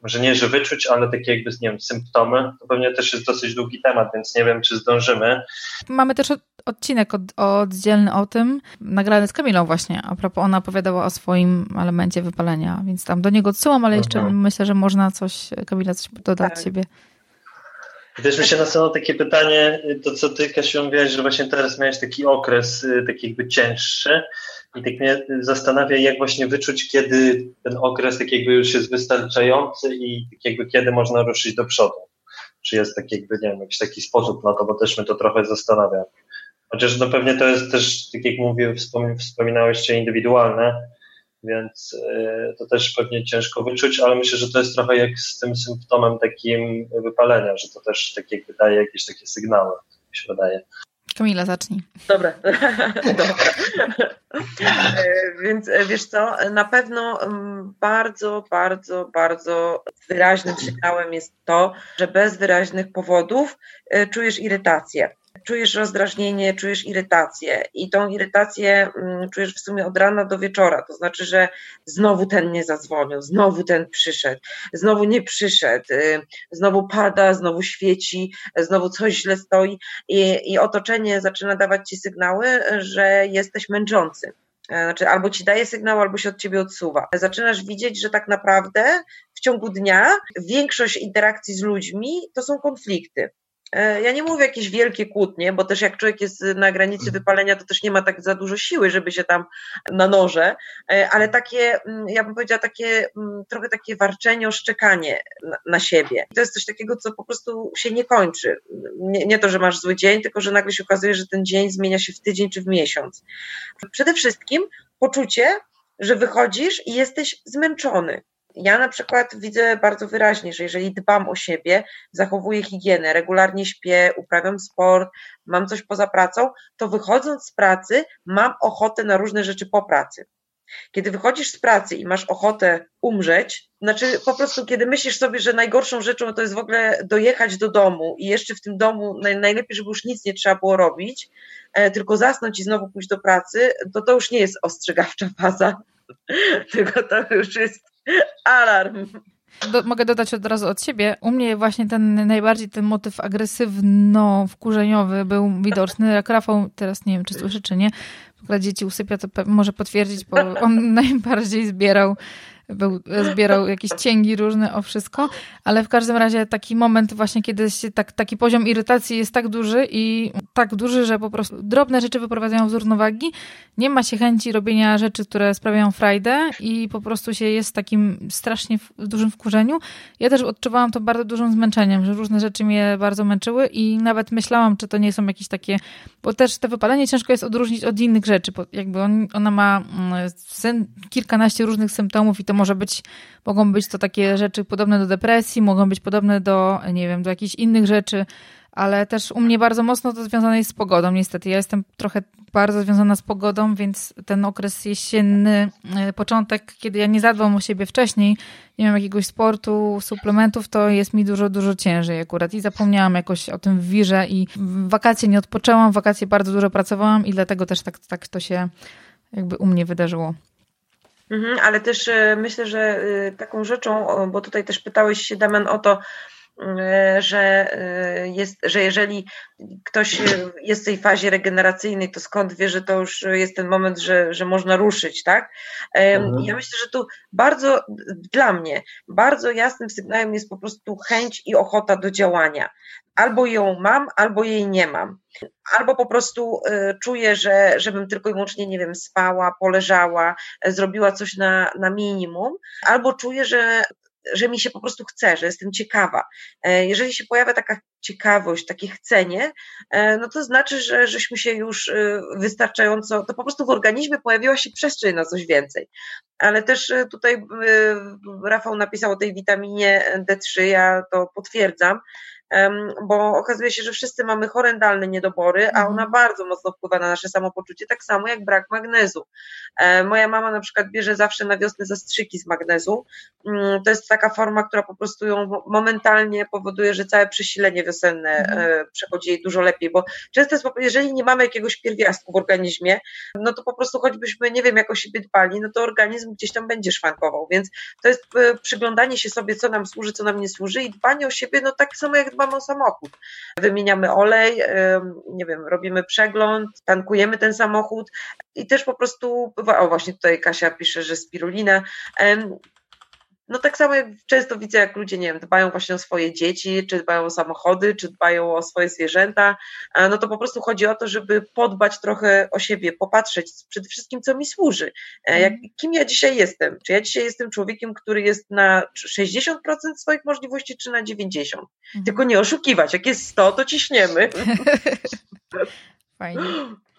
może nie, że wyczuć, ale takie jakby, nie wiem, symptomy, to pewnie też jest dosyć długi temat, więc nie wiem, czy zdążymy. Mamy też odcinek od, oddzielny o tym, nagrany z Kamilą właśnie, a propos ona opowiadała o swoim elemencie wypalenia, więc tam do niego odsyłam, ale jeszcze mhm. myślę, że można coś, Kamila coś dodać tak. siebie. I też mi się nasunęło takie pytanie, to co ty, Kasiu, mówiłaś, że właśnie teraz miałeś taki okres y, taki jakby cięższy i tak mnie zastanawia, jak właśnie wyczuć, kiedy ten okres tak jakby już jest wystarczający i tak jakby kiedy można ruszyć do przodu. Czy jest tak jakby, nie wiem, jakiś taki sposób na to, bo też mnie to trochę zastanawia. Chociaż no pewnie to jest też, tak jak mówię, wspominałeś, indywidualne, więc y, to też pewnie ciężko wyczuć, ale myślę, że to jest trochę jak z tym symptomem takim wypalenia, że to też tak jakby daje jakieś takie sygnały, mi się wydaje. Kamila, zacznij. Dobra. Dobra. E, więc e, wiesz co, na pewno mm, bardzo, bardzo, bardzo wyraźnym sygnałem jest to, że bez wyraźnych powodów e, czujesz irytację czujesz rozdrażnienie, czujesz irytację i tą irytację mm, czujesz w sumie od rana do wieczora, to znaczy, że znowu ten nie zadzwonił, znowu ten przyszedł, znowu nie przyszedł, y, znowu pada, znowu świeci, znowu coś źle stoi i, i otoczenie zaczyna dawać ci sygnały, że jesteś męczący. E, znaczy, albo ci daje sygnał, albo się od ciebie odsuwa. Zaczynasz widzieć, że tak naprawdę w ciągu dnia większość interakcji z ludźmi to są konflikty. E, ja nie mówię jakieś wielkie kłótnie, bo też jak człowiek jest na granicy mhm. wypalenia, to też nie ma tak za dużo siły, żeby się tam na noże, e, ale takie, mm, ja bym powiedziała, takie mm, trochę takie warczenie, oszczekanie na, na siebie. To jest coś takiego, co po prostu się nie kończy. Nie, nie to, że masz zły dzień, tylko że nagle się okazuje, że ten dzień zmienia się w tydzień czy w miesiąc. Przede wszystkim poczucie, że wychodzisz i jesteś zmęczony. Ja na przykład widzę bardzo wyraźnie, że jeżeli dbam o siebie, zachowuję higienę, regularnie śpię, uprawiam sport, mam coś poza pracą, to wychodząc z pracy mam ochotę na różne rzeczy po pracy. Kiedy wychodzisz z pracy i masz ochotę umrzeć, znaczy po prostu kiedy myślisz sobie, że najgorszą rzeczą to jest w ogóle dojechać do domu i jeszcze w tym domu najlepiej, żeby już nic nie trzeba było robić, e, tylko zasnąć i znowu pójść do pracy, to to już nie jest ostrzegawcza faza, tylko to już jest Alarm. Do, mogę dodać od razu od siebie. U mnie właśnie ten najbardziej ten motyw agresywno-wkurzeniowy był widoczny. Jak Rafał, teraz nie wiem, czy słyszy, czy nie, w dzieci usypia, to może potwierdzić, bo on najbardziej zbierał był, zbierał jakieś cięgi różne o wszystko, ale w każdym razie taki moment właśnie, kiedy tak, taki poziom irytacji jest tak duży i tak duży, że po prostu drobne rzeczy wyprowadzają z równowagi, nie ma się chęci robienia rzeczy, które sprawiają frajdę i po prostu się jest w takim strasznie dużym wkurzeniu. Ja też odczuwałam to bardzo dużym zmęczeniem, że różne rzeczy mnie bardzo męczyły i nawet myślałam, czy to nie są jakieś takie, bo też te wypalenie ciężko jest odróżnić od innych rzeczy, bo jakby on, ona ma mm, kilkanaście różnych symptomów i to może być, mogą być to takie rzeczy podobne do depresji, mogą być podobne do, nie wiem, do jakichś innych rzeczy, ale też u mnie bardzo mocno to związane jest z pogodą, niestety. Ja jestem trochę bardzo związana z pogodą, więc ten okres jesienny, e, początek, kiedy ja nie zadbam o siebie wcześniej, nie mam jakiegoś sportu, suplementów, to jest mi dużo, dużo ciężej akurat. I zapomniałam jakoś o tym w wirze i wakacje nie odpoczęłam, wakacje bardzo dużo pracowałam i dlatego też tak, tak to się jakby u mnie wydarzyło. Mhm, ale też e, myślę, że y, taką rzeczą, bo tutaj też pytałeś się, Damian, o to, E, że, e, jest, że jeżeli ktoś jest w tej fazie regeneracyjnej, to skąd wie, że to już jest ten moment, że, że można ruszyć, tak? Mhm. Ja myślę, że tu bardzo, dla mnie, bardzo jasnym sygnałem jest po prostu chęć i ochota do działania. Albo ją mam, albo jej nie mam. Albo po prostu czuję, że żebym tylko i wyłącznie, nie wiem, spała, poleżała, zrobiła coś na, na minimum, albo czuję, że że mi się po prostu chce, że jestem ciekawa. E, jeżeli się pojawia taka ciekawość, takie chcenie, e, no to znaczy, że żeśmy się już e, wystarczająco, to po prostu w organizmie pojawiła się przestrzeń na coś więcej. Ale też tutaj Rafał napisał o tej witaminie D3, ja to potwierdzam, bo okazuje się, że wszyscy mamy horrendalne niedobory, a ona mhm. bardzo mocno wpływa na nasze samopoczucie, tak samo jak brak magnezu. E, moja mama na przykład bierze zawsze na wiosnę zastrzyki z magnezu. Mm, to jest taka forma, która po prostu ją momentalnie powoduje, że całe przesilenie wiosenne mhm. e, przechodzi jej dużo lepiej, bo często jest, jeżeli nie mamy jakiegoś pierwiastku w organizmie, no to po prostu choćbyśmy, nie wiem, jak o siebie dbali, no to organizm gdzieś tam będzie szwankował, więc to jest e, przyglądanie się sobie, co nam służy, co nam nie służy i dbanie o siebie, no tak samo jak dbamy o samochód. Wymieniamy olej, nie wiem, robimy przegląd, tankujemy ten samochód i też po prostu, o właśnie tutaj Kasia pisze, że spirulina, no tak samo jak często widzę, jak ludzie, nie wiem, dbają właśnie o swoje dzieci, czy dbają o samochody, czy dbają o swoje zwierzęta, no to po prostu chodzi o to, żeby podbać trochę o siebie, popatrzeć przede wszystkim, co mi służy. E, jak, mhm. kim ja dzisiaj jestem? Czy ja dzisiaj jestem człowiekiem, który jest na 60% swoich możliwości, czy na 90%? Mhm. Tylko nie oszukiwać, jak jest 100, to ciśniemy. Fajnie.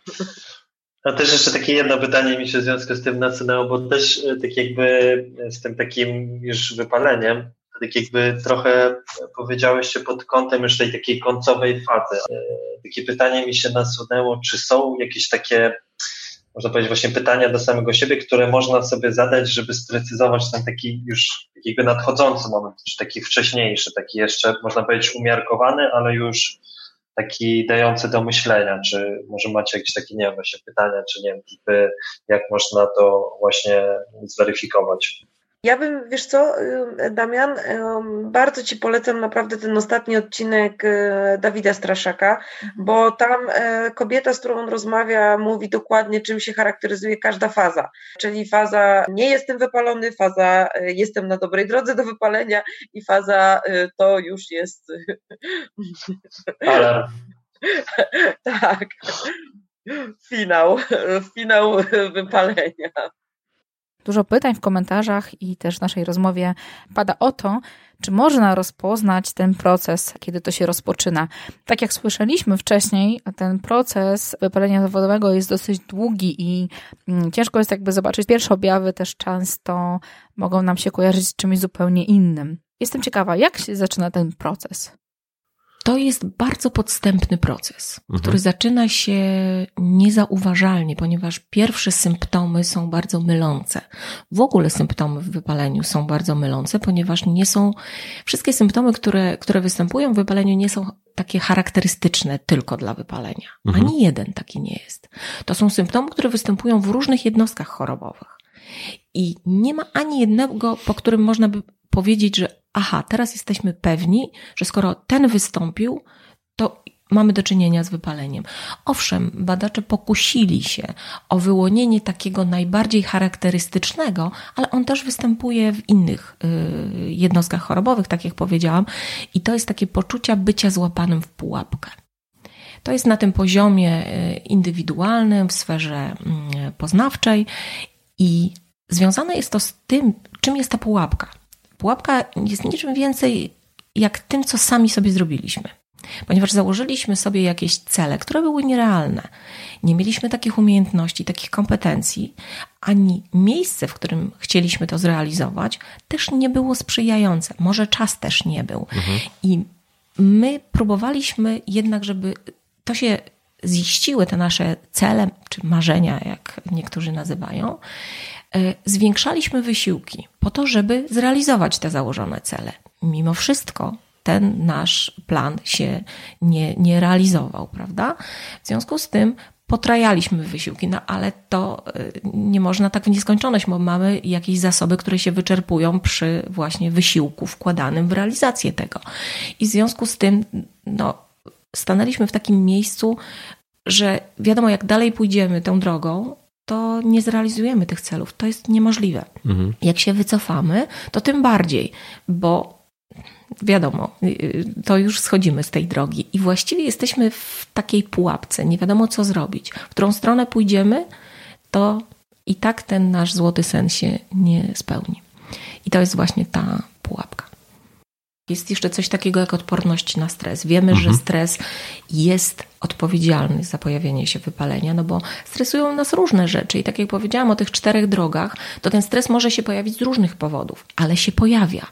A też jeszcze takie jedno pytanie mi się w związku z tym nasunęło, bo też e, tak jakby z tym takim już wypaleniem, tak jakby trochę powiedziałeś się pod kątem już tej takiej końcowej fazy. E, takie pytanie mi się nasunęło, czy są jakieś takie, można powiedzieć właśnie pytania do samego siebie, które można sobie zadać, żeby sprecyzować ten taki już jakby nadchodzący moment, czy taki wcześniejszy, taki jeszcze, można powiedzieć umiarkowany, ale już taki dający do myślenia, czy może macie jakieś takie, nie wiem, właśnie pytania, czy nie wiem, typy, jak można to właśnie zweryfikować. Ja bym, wiesz co, Damian, bardzo Ci polecam naprawdę ten ostatni odcinek y, Dawida Straszaka, mhm. bo tam kobieta, z którą on rozmawia, mówi dokładnie, czym się charakteryzuje każda faza. Czyli faza nie jestem wypalony, faza jestem na dobrej drodze do wypalenia i faza to już jest. Alarm. tak. Finał, finał wypalenia. Dużo pytań w komentarzach i też w naszej rozmowie pada o to, czy można rozpoznać ten proces, kiedy to się rozpoczyna. Tak jak słyszeliśmy wcześniej, ten proces wypalenia zawodowego jest dosyć długi i mm, ciężko jest jakby zobaczyć. Pierwsze objawy też często mogą nam się kojarzyć z czymś zupełnie innym. Jestem ciekawa, jak się zaczyna ten proces? To jest bardzo podstępny proces, mhm. który zaczyna się niezauważalnie, ponieważ pierwsze symptomy są bardzo mylące. W ogóle symptomy w wypaleniu są bardzo mylące, ponieważ nie są, wszystkie symptomy, które, które występują w wypaleniu nie są takie charakterystyczne tylko dla wypalenia. Mhm. Ani jeden taki nie jest. To są symptomy, które występują w różnych jednostkach chorobowych. I nie ma ani jednego, po którym można by powiedzieć, że aha, teraz jesteśmy pewni, że skoro ten wystąpił, to mamy do czynienia z wypaleniem. Owszem, badacze pokusili się o wyłonienie takiego najbardziej charakterystycznego, ale on też występuje w innych y, jednostkach chorobowych, tak jak powiedziałam, i to jest takie poczucia bycia złapanym w pułapkę. To jest na tym poziomie y, indywidualnym, w sferze mm, poznawczej i związane jest to z tym, czym jest ta pułapka. Pułapka jest niczym więcej jak tym, co sami sobie zrobiliśmy. Ponieważ założyliśmy sobie jakieś cele, które były nierealne. Nie mieliśmy takich umiejętności, takich kompetencji, ani miejsce, w którym chcieliśmy to zrealizować, też nie było sprzyjające. Może czas też nie był. Mhm. I my próbowaliśmy jednak, żeby to się ziściły, te nasze cele, czy marzenia, jak niektórzy nazywają, zwiększaliśmy wysiłki po to, żeby zrealizować te założone cele. Mimo wszystko ten nasz plan się nie, nie realizował, prawda? W związku z tym potrajaliśmy wysiłki, no ale to y, nie można tak w nieskończoność, bo mamy jakieś zasoby, które się wyczerpują przy właśnie wysiłku wkładanym w realizację tego. I w związku z tym, no, stanęliśmy w takim miejscu, że wiadomo, jak dalej pójdziemy tą drogą, to nie zrealizujemy tych celów. To jest niemożliwe. Mhm. Jak się wycofamy, to tym bardziej, bo wiadomo, y, to już schodzimy z tej drogi i właściwie jesteśmy w takiej pułapce, nie wiadomo co zrobić. W którą stronę pójdziemy, to i tak ten nasz złoty sen się nie spełni. I to jest właśnie ta pułapka. Jest jeszcze coś takiego jak odporność na stres. Wiemy, mhm. że stres jest odpowiedzialny za pojawienie się wypalenia, no bo stresują nas różne rzeczy. I tak jak powiedziałam o tych czterech drogach, to ten stres może się pojawić z różnych powodów, ale się pojawia.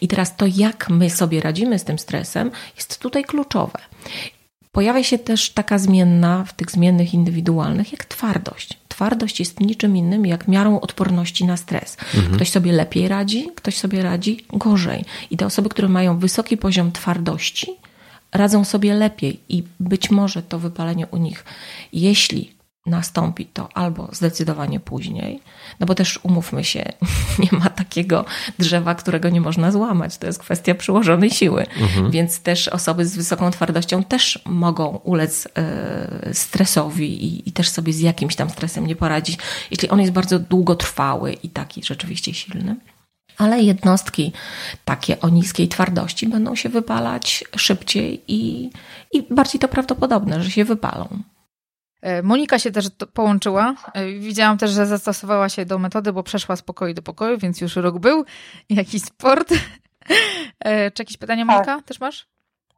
I teraz to, jak my sobie radzimy z tym stresem, jest tutaj kluczowe. Pojawia się też taka zmienna w tych zmiennych indywidualnych, jak twardość. Twardość jest niczym innym jak miarą odporności na stres. Mhm. Ktoś sobie lepiej radzi, ktoś sobie radzi gorzej. I te osoby, które mają wysoki poziom twardości, radzą sobie lepiej i być może to wypalenie u nich, jeśli nastąpi to albo zdecydowanie później, no bo też umówmy się, nie ma takiego drzewa, którego nie można złamać. To jest kwestia przyłożonej siły. Mhm. Więc też osoby z wysoką twardością też mogą ulec e, stresowi i, i też sobie z jakimś tam stresem nie poradzić, jeśli on jest bardzo długotrwały i taki rzeczywiście silny ale jednostki takie o niskiej twardości będą się wypalać szybciej i, i bardziej to prawdopodobne, że się wypalą. E, Monika się też połączyła. E, widziałam też, że zastosowała się do metody, bo przeszła z pokoju do pokoju, więc już rok był. Jakiś sport. E, czy jakieś pytania, Monika? Tak. Też masz?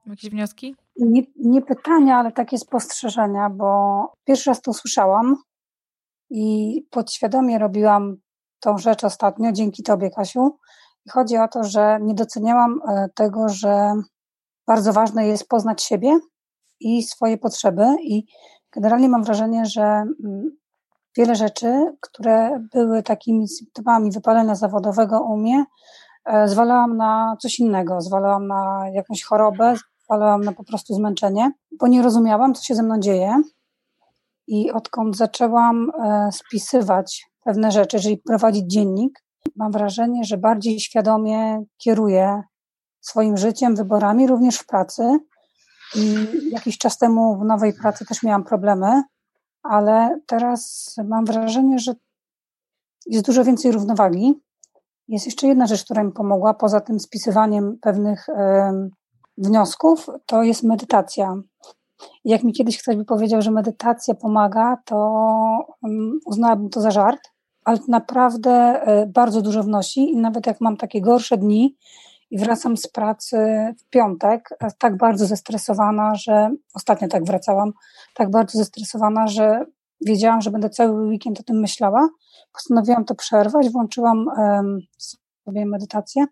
Jakieś wnioski? Nie, nie pytania, ale takie spostrzeżenia, bo pierwszy raz to usłyszałam i podświadomie robiłam tą rzecz ostatnio, dzięki Tobie, Kasiu. I chodzi o to, że nie doceniałam tego, że bardzo ważne jest poznać siebie i swoje potrzeby i Generalnie mam wrażenie, że mm, wiele rzeczy, które były takimi symptomami wypalenia zawodowego u mnie, e, zwalałam na coś innego, zwalałam na jakąś chorobę, zwalałam na po prostu zmęczenie, bo nie rozumiałam, co się ze mną dzieje. I odkąd zaczęłam e, spisywać pewne rzeczy, czyli prowadzić dziennik, mam wrażenie, że bardziej świadomie kieruję swoim życiem, wyborami, również w pracy. I jakiś czas temu w nowej pracy też miałam problemy, ale teraz mam wrażenie, że jest dużo więcej równowagi. Jest jeszcze jedna rzecz, która mi pomogła, poza tym spisywaniem pewnych y, wniosków, to jest medytacja. Jak mi kiedyś ktoś by powiedział, że medytacja pomaga, to uznałabym to za żart, ale naprawdę y, bardzo dużo wnosi i nawet jak mam takie gorsze dni, i wracam z pracy w piątek, tak bardzo zestresowana, że ostatnio tak wracałam, tak bardzo zestresowana, że wiedziałam, że będę cały weekend o tym myślała. Postanowiłam to przerwać, włączyłam sobie medytację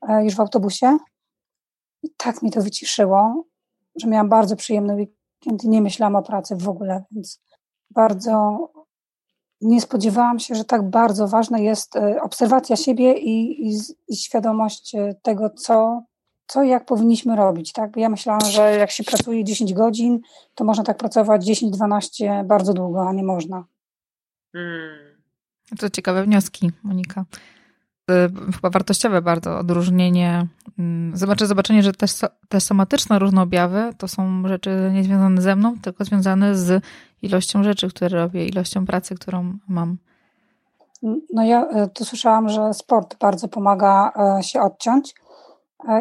um, już w autobusie i tak mi to wyciszyło, że miałam bardzo przyjemny weekend i nie myślałam o pracy w ogóle, więc bardzo nie spodziewałam się, że tak bardzo ważna jest e, obserwacja siebie i, i, i świadomość e, tego, co, co i jak powinniśmy robić. Tak? Ja myślałam, że jak się pracuje 10 godzin, to można tak pracować 10-12 bardzo długo, a nie można. Hmm. To ciekawe wnioski, Monika. E, chyba wartościowe bardzo odróżnienie, mm, zobaczę, zobaczenie, że te, te somatyczne różne objawy to są rzeczy niezwiązane ze mną, tylko związane z ilością rzeczy, które robię, ilością pracy, którą mam. No ja e, tu słyszałam, że sport bardzo pomaga e, się odciąć.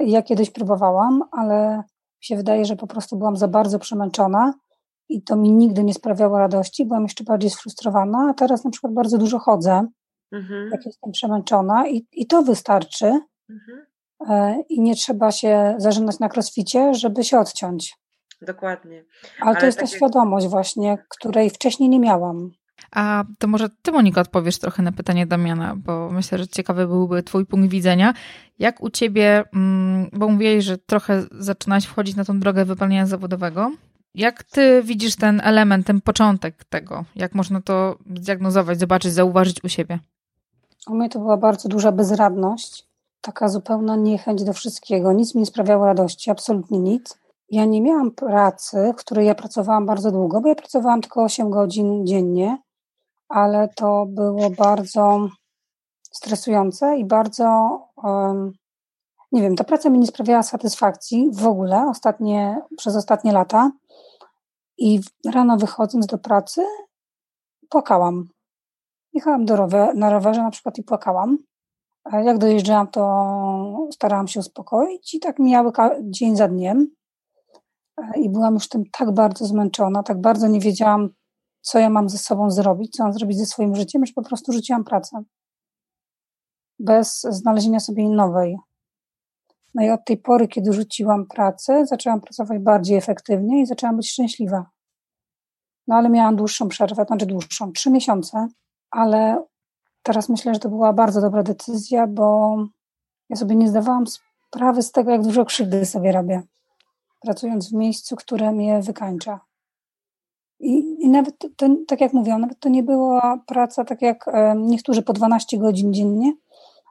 Ja kiedyś próbowałam, ale mi się wydaje, że po prostu byłam za bardzo przemęczona i to mi nigdy nie sprawiało radości. Byłam jeszcze bardziej sfrustrowana, a teraz na przykład bardzo dużo chodzę mhm. jak jestem przemęczona i, i to wystarczy. Mhm. E, I nie trzeba się zażynać na crossficie, żeby się odciąć. Dokładnie. Ale, Ale to jest ta świadomość właśnie, której wcześniej nie miałam. A to może ty, Monika, odpowiesz trochę na pytanie Damiana, bo myślę, że ciekawy byłby twój punkt widzenia. Jak u ciebie, mm, bo mówiłeś, że trochę zaczynałaś wchodzić na tą drogę wypełnienia zawodowego. Jak ty widzisz ten element, ten początek tego? Jak można to zdiagnozować, zobaczyć, zauważyć u siebie? U mnie to była bardzo duża bezradność, taka zupełna niechęć do wszystkiego. Nic mi nie sprawiało radości, absolutnie nic. ja nie miałam pracy, w której ja pracowałam bardzo długo, bo ja pracowałam tylko 8 godzin dziennie, ale to było bardzo stresujące i bardzo, um, nie wiem, ta praca mi nie sprawiała satysfakcji w ogóle ostatnie, przez ostatnie lata. I rano wychodząc do pracy, płakałam. Jechałam do rower, na rowerze na przykład i płakałam. Jak dojeżdżałam, to starałam się uspokoić i tak mijały dzień za dniem. I byłam już tym tak bardzo zmęczona, tak bardzo nie wiedziałam, co ja mam ze sobą zrobić, co mam zrobić ze swoim życiem, że po prostu rzuciłam pracę. Bez znalezienia sobie nowej. No i od tej pory, kiedy rzuciłam pracę, zaczęłam pracować bardziej efektywnie i zaczęłam być szczęśliwa. No ale miałam dłuższą przerwę, znaczy dłuższą, trzy miesiące, ale teraz myślę, że to była bardzo dobra decyzja, bo ja sobie nie zdawałam sprawy z tego, jak dużo krzywdy sobie robię, pracując w miejscu, które mnie wykańcza. I, i nawet, to, tak jak mówiłam, nawet to nie była praca tak jak niektórzy po 12 godzin dziennie,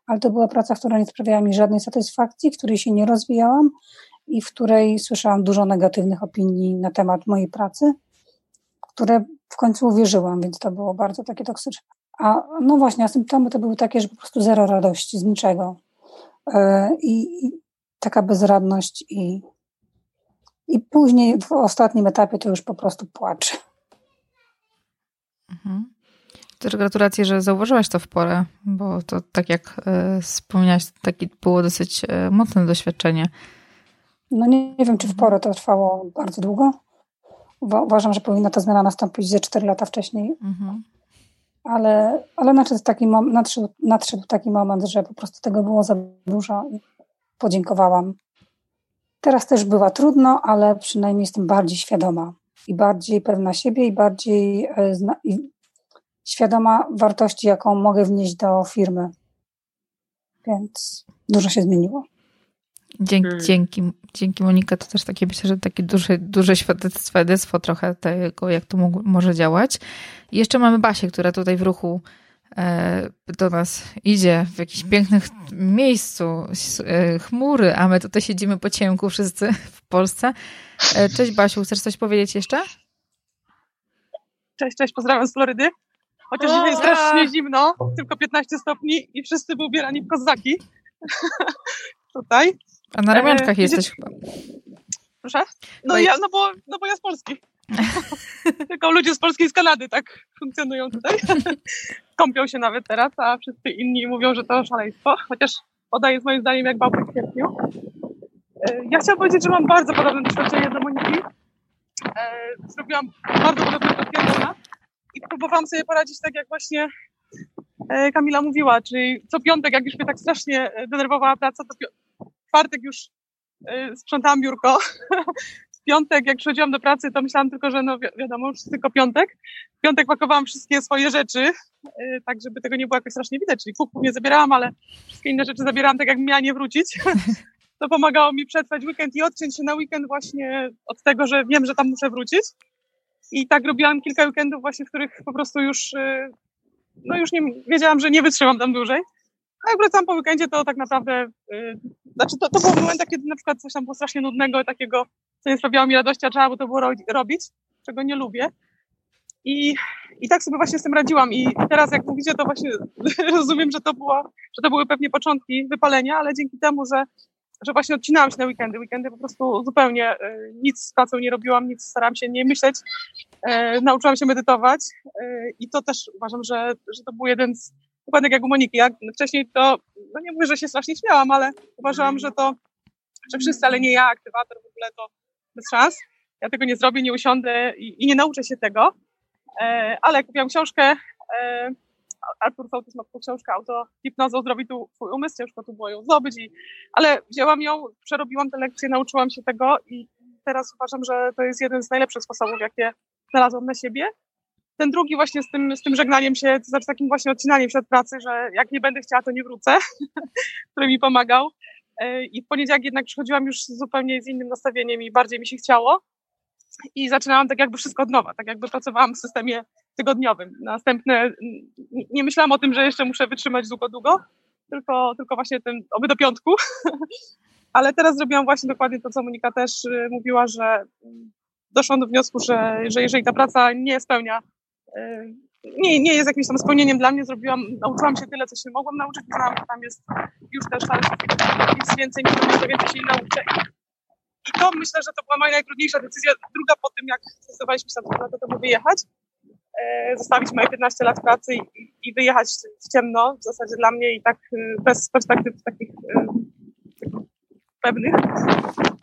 ale to była praca, która nie sprawiała mi żadnej satysfakcji, w której się nie rozwijałam i w której słyszałam dużo negatywnych opinii na temat mojej pracy, które w końcu uwierzyłam, więc to było bardzo takie toksyczne. A no właśnie, a symptomy to były takie, że po prostu zero radości z niczego. Yy, I, i taka bezradność i, i później w ostatnim etapie to już po prostu płacz. Mhm. Też gratulacje, że zauważyłaś to w porę, bo to tak jak y, wspomniałaś, takie było dosyć y, mocne doświadczenie. No nie, nie, wiem, czy w porę to trwało bardzo długo. Uważam, że powinna ta zmiana nastąpić ze 4 lata wcześniej. Mhm. Ale, ale nadszedł, taki mom, nadszedł, nadszedł taki moment, że po prostu tego było za dużo i podziękowałam. Teraz też była trudno, ale przynajmniej jestem bardziej świadoma i bardziej pewna siebie i bardziej e, zna, i świadoma wartości, jaką mogę wnieść do firmy. Więc dużo się zmieniło. Dzięki, hmm. dzięki, dzięki Monika, to też takie myślę, że takie duże, duże świadectwo trochę tego, jak to może działać. I jeszcze mamy Basię, która tutaj w ruchu e, do nas idzie w jakimś pięknym miejscu, e, chmury, a my tutaj siedzimy po ciemku wszyscy w Polsce. E, cześć Basiu, chcesz coś powiedzieć jeszcze? Cześć, cześć, pozdrawiam z Florydy. Chociaż dzisiaj jest strasznie zimno, tylko 15 stopni i wszyscy byli ubierani w kozaki. Tutaj. A na ramionczkach e, jesteś chyba. Proszę? No, ja, no, bo, no bo ja z Polski. Tylko ludzie z Polski i z Kanady tak funkcjonują tutaj. Kąpią się nawet teraz, a wszyscy inni mówią, że to szaleństwo. Chociaż woda jest moim zdaniem jak bałka w kwietniu. E, ja chciałam powiedzieć, że mam bardzo podobne doświadczenie do Moniki. E, zrobiłam bardzo podobne do i próbowałam sobie poradzić tak, jak właśnie e, Kamila mówiła, czyli co piątek, jak już mnie tak strasznie denerwowała praca, to czwartek już y, sprzątałam biurko. W piątek, jak przychodziłam do pracy, to myślałam tylko, że no wi wiadomo, już tylko piątek. W piątek pakowałam wszystkie swoje rzeczy, y, tak żeby tego nie było jakoś strasznie widać, czyli kupów nie zabierałam, ale wszystkie inne rzeczy zabierałam tak, jak miała nie wrócić. To pomagało mi przetrwać weekend i odciąć się na weekend właśnie od tego, że wiem, że tam muszę wrócić. I tak robiłam kilka weekendów właśnie, w których po prostu już, y, no już nie, wiedziałam, że nie wytrzymam tam dłużej. A jak wracam po weekendzie, to tak naprawdę, znaczy to, to był moment, kiedy na przykład coś tam było strasznie nudnego, takiego, co nie sprawiało mi radości, a trzeba było to było robić, czego nie lubię. I, I tak sobie właśnie z tym radziłam. I teraz jak mówicie, to właśnie rozumiem, że to, było, że to były pewnie początki wypalenia, ale dzięki temu, że, że właśnie odcinałam się na weekendy. Weekendy po prostu zupełnie y, nic z pracą nie robiłam, nic starałam się nie myśleć. Y, nauczyłam się medytować y, i to też uważam, że, że to był jeden z Dokładnie jak u Moniki. Ja wcześniej to, no nie mówię, że się strasznie śmiałam, ale uważałam, że to, że wszyscy, ale nie ja, aktywator w ogóle to bez szans. Ja tego nie zrobię, nie usiądę i, i nie nauczę się tego. E, ale kupiłam książkę, e, Artur ma taką książkę Autohipnozą zdrowi tu twój umysł, ciężko tu było ją zdobyć, i, ale wzięłam ją, przerobiłam te lekcje, nauczyłam się tego i teraz uważam, że to jest jeden z najlepszych sposobów, jakie znalazłam na siebie ten drugi właśnie z tym, z tym żegnaniem się, to znaczy takim właśnie odcinaniem się od pracy, że jak nie będę chciała, to nie wrócę, który mi pomagał. E, I w poniedziałek jednak przychodziłam już zupełnie z innym nastawieniem i bardziej mi się chciało. I zaczynałam tak jakby wszystko od nowa, tak jakby pracowałam w systemie tygodniowym. Następne, nie myślałam o tym, że jeszcze muszę wytrzymać długo, długo, tylko, tylko właśnie ten, oby do piątku. ale teraz zrobiłam właśnie dokładnie to, co Monika też y, mówiła, że doszłam do wniosku, że, że jeżeli ta praca nie spełnia, y, nie, nie jest jakimś tam spełnieniem dla mnie, zrobiłam, nauczyłam się tyle, co się mogłam nauczyć, uznałam, że tam jest już też nic więcej niż to więcej się nauczę. I to myślę, że to była moja najtrudniejsza decyzja, druga po tym, jak zdecydowaliśmy się na to, żeby wyjechać, e, zostawić moje 15 lat pracy i, i, wyjechać w ciemno, w zasadzie dla mnie i tak e, bez perspektyw takich e, pewnych.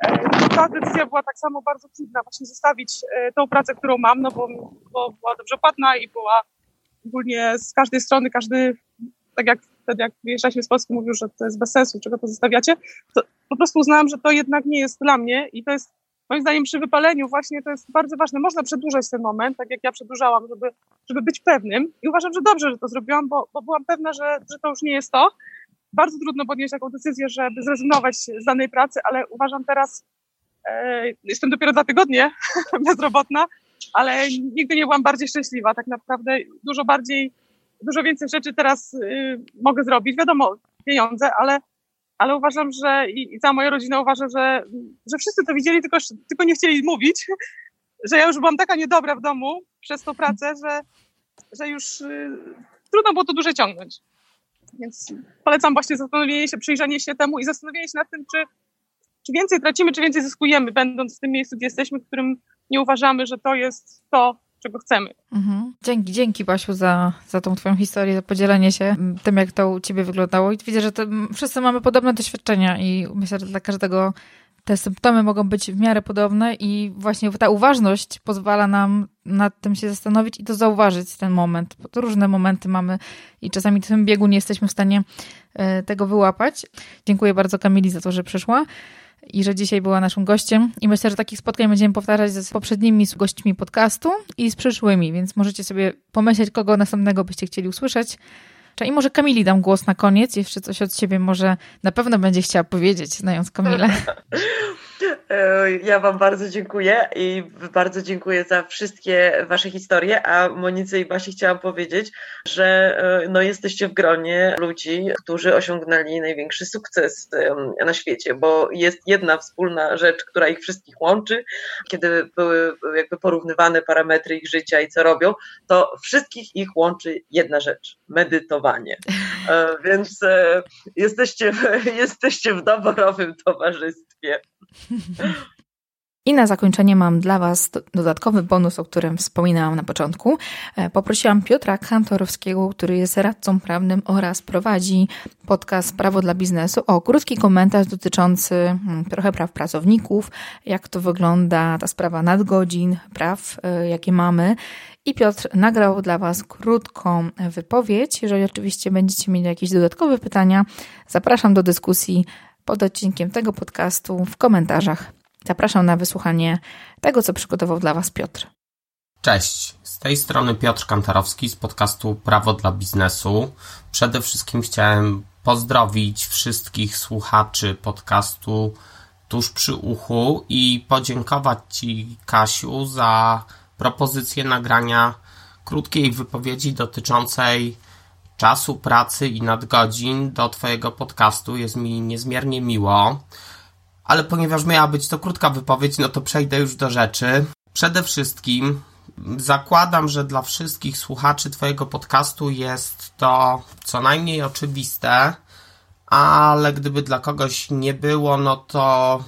E, ta decyzja była tak samo bardzo trudna, właśnie zostawić e, tą pracę, którą mam, no bo, bo była dobrze płatna i była ogólnie z każdej strony, każdy, tak jak wtedy jak wyjeżdżaliśmy z Polski mówił, że to jest bez sensu, czego to zostawiacie, to po prostu uznałam, że to jednak nie jest dla mnie i to jest moim zdaniem przy wypaleniu właśnie to jest bardzo ważne. Można przedłużać ten moment, tak jak ja przedłużałam, żeby, żeby być pewnym i uważam, że dobrze, że to zrobiłam, bo, bo byłam pewna, że, że to już nie jest to, bardzo trudno podjąć taką decyzję, żeby zrezygnować z danej pracy, ale uważam teraz, e, jestem dopiero dwa tygodnie bezrobotna, ale nigdy nie byłam bardziej szczęśliwa. Tak naprawdę dużo bardziej, dużo więcej rzeczy teraz y, mogę zrobić. Wiadomo, pieniądze, ale, ale uważam, że i, i cała moja rodzina uważa, że, że wszyscy to widzieli, tylko, tylko nie chcieli mówić, że ja już byłam taka niedobra w domu przez tą pracę, że, że już y, trudno było to dłużej ciągnąć. Więc polecam właśnie zastanowienie się, przyjrzenie się temu i zastanowienie się nad tym, czy, czy więcej tracimy, czy więcej zyskujemy, będąc w tym miejscu, gdzie jesteśmy, w którym nie uważamy, że to jest to, czego chcemy. Mhm. Dzięki, dzięki Basiu za, za tą twoją historię, za podzielenie się tym, jak to u ciebie wyglądało. I widzę, że wszyscy mamy podobne doświadczenia i myślę, że dla każdego te symptomy mogą być w miarę podobne i właśnie ta uważność pozwala nam nad tym się zastanowić i to zauważyć ten moment, bo to różne momenty mamy i czasami w tym biegu nie jesteśmy w stanie e, tego wyłapać. Dziękuję bardzo Kamili za to, że przyszła i że dzisiaj była naszym gościem. I myślę, że takich spotkań będziemy powtarzać z poprzednimi gośćmi podcastu i z przyszłymi, więc możecie sobie pomyśleć, kogo następnego byście chcieli usłyszeć. I może Kamili dam głos na koniec, jeszcze coś od siebie może na pewno będzie chciała powiedzieć, znając Kamilę. Ja Wam bardzo dziękuję i bardzo dziękuję za wszystkie Wasze historie, a Monice i Basi chciałam powiedzieć, że e, no, jesteście w gronie ludzi, którzy osiągnęli największy sukces na świecie, bo jest jedna wspólna rzecz, która ich wszystkich łączy. Kiedy były jakby porównywane parametry ich życia i co robią, to wszystkich ich łączy jedna rzecz, medytowanie. E, więc jesteście, jesteście w doborowym towarzystwie. I na zakończenie mam dla Was dodatkowy bonus, o którym wspominałam na początku. E, poprosiłam Piotra Kantorowskiego, który jest radcą prawnym oraz prowadzi podcast Prawo dla biznesu, o krótki komentarz dotyczący hmm, trochę praw pracowników, jak to wygląda ta sprawa nadgodzin, praw, e, jakie mamy. I Piotr nagrał dla Was krótką wypowiedź. Jeżeli oczywiście będziecie mieli jakieś dodatkowe pytania, zapraszam do dyskusji pod odcinkiem tego podcastu w komentarzach. Zapraszam na wysłuchanie tego, co przygotował dla Was Piotr. Cześć, z tej strony Piotr Kantarowski z podcastu Prawo dla Biznesu. Przede wszystkim chciałem pozdrowić wszystkich słuchaczy podcastu tuż przy uchu i podziękować Ci, Kasiu, za propozycję nagrania krótkiej wypowiedzi dotyczącej czasu pracy i nadgodzin do Twojego podcastu. Jest mi niezmiernie miło. Ale ponieważ miała być to krótka wypowiedź, no to przejdę już do rzeczy. Przede wszystkim zakładam, że dla wszystkich słuchaczy Twojego podcastu jest to co najmniej oczywiste, ale gdyby dla kogoś nie było, no to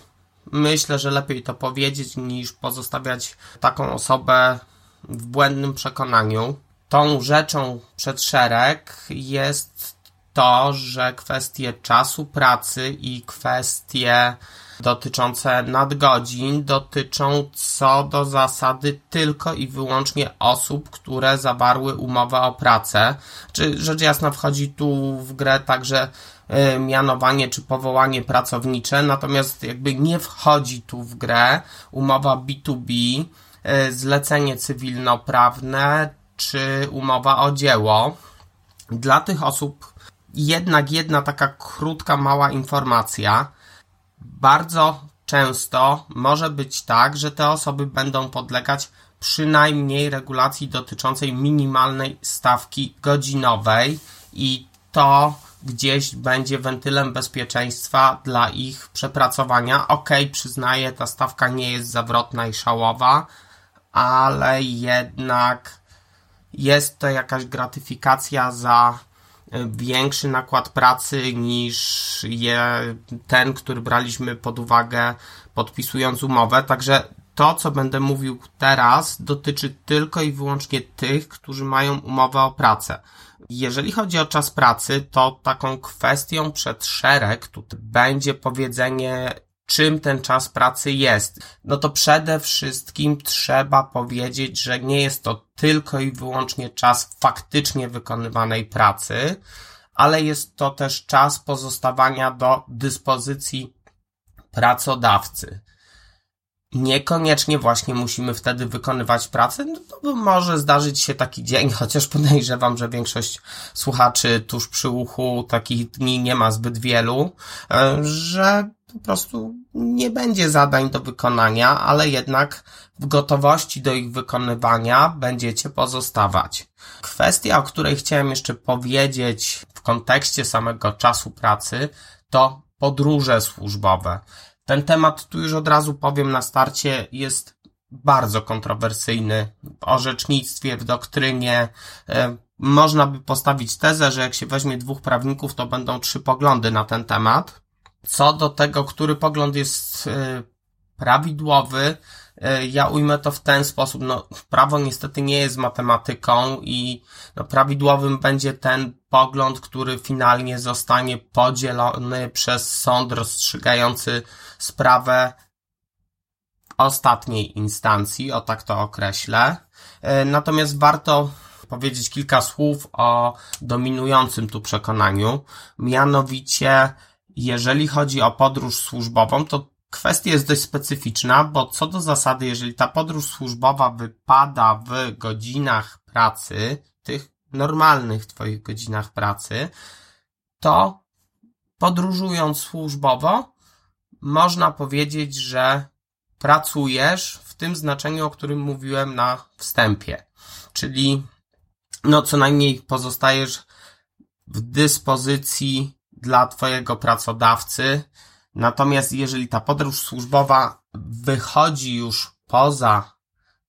myślę, że lepiej to powiedzieć niż pozostawiać taką osobę w błędnym przekonaniu tą rzeczą przed szereg jest to, że kwestie czasu pracy i kwestie dotyczące nadgodzin dotyczą co do zasady tylko i wyłącznie osób, które zawarły umowę o pracę. Czy rzecz jasna wchodzi tu w grę także mianowanie czy powołanie pracownicze, natomiast jakby nie wchodzi tu w grę umowa B2B, y, zlecenie cywilnoprawne czy umowa o dzieło. Dla tych osób jednak jedna taka krótka, mała informacja. Bardzo często może być tak, że te osoby będą podlegać przynajmniej regulacji dotyczącej minimalnej stawki godzinowej i to gdzieś będzie wentylem bezpieczeństwa dla ich przepracowania. Ok, przyznaję, ta stawka nie jest zawrotna i szałowa, ale jednak jest to jakaś gratyfikacja za e, większy nakład pracy niż je, ten, który braliśmy pod uwagę podpisując umowę. Także to, co będę mówił teraz, dotyczy tylko i wyłącznie tych, którzy mają umowę o pracę. Jeżeli chodzi o czas pracy, to taką kwestią przed szereg tutaj będzie powiedzenie, czym ten czas pracy jest. No to przede wszystkim trzeba powiedzieć, że nie jest to tylko i wyłącznie czas faktycznie wykonywanej pracy, ale jest to też czas pozostawania do dyspozycji pracodawcy. Niekoniecznie właśnie musimy wtedy wykonywać pracę, no może zdarzyć się taki dzień, chociaż podejrzewam, że większość słuchaczy tuż przy uchu takich dni nie ma zbyt wielu, e, że po prostu nie będzie zadań do wykonania, ale jednak w gotowości do ich wykonywania będziecie pozostawać. Kwestia, o której chciałem jeszcze powiedzieć w kontekście samego czasu pracy, to podróże służbowe. Ten temat, tu już od razu powiem na starcie, jest bardzo kontrowersyjny w orzecznictwie, w doktrynie. E, można by postawić tezę, że jak się weźmie dwóch prawników, to będą trzy poglądy na ten temat. Co do tego, który pogląd jest e, prawidłowy, ja ujmę to w ten sposób. No, prawo niestety nie jest matematyką i no, prawidłowym będzie ten pogląd, który finalnie zostanie podzielony przez sąd rozstrzygający sprawę ostatniej instancji, o tak to określę. E, natomiast warto powiedzieć kilka słów o dominującym tu przekonaniu. Mianowicie, jeżeli chodzi o podróż służbową, to kwestia jest dość specyficzna, bo co do zasady, jeżeli ta podróż służbowa wypada w godzinach pracy, tych normalnych Twoich godzinach pracy, to podróżując służbowo, można powiedzieć, że pracujesz w tym znaczeniu, o którym mówiłem na wstępie. Czyli, no, co najmniej pozostajesz w dyspozycji dla Twojego pracodawcy. Natomiast jeżeli ta podróż służbowa wychodzi już poza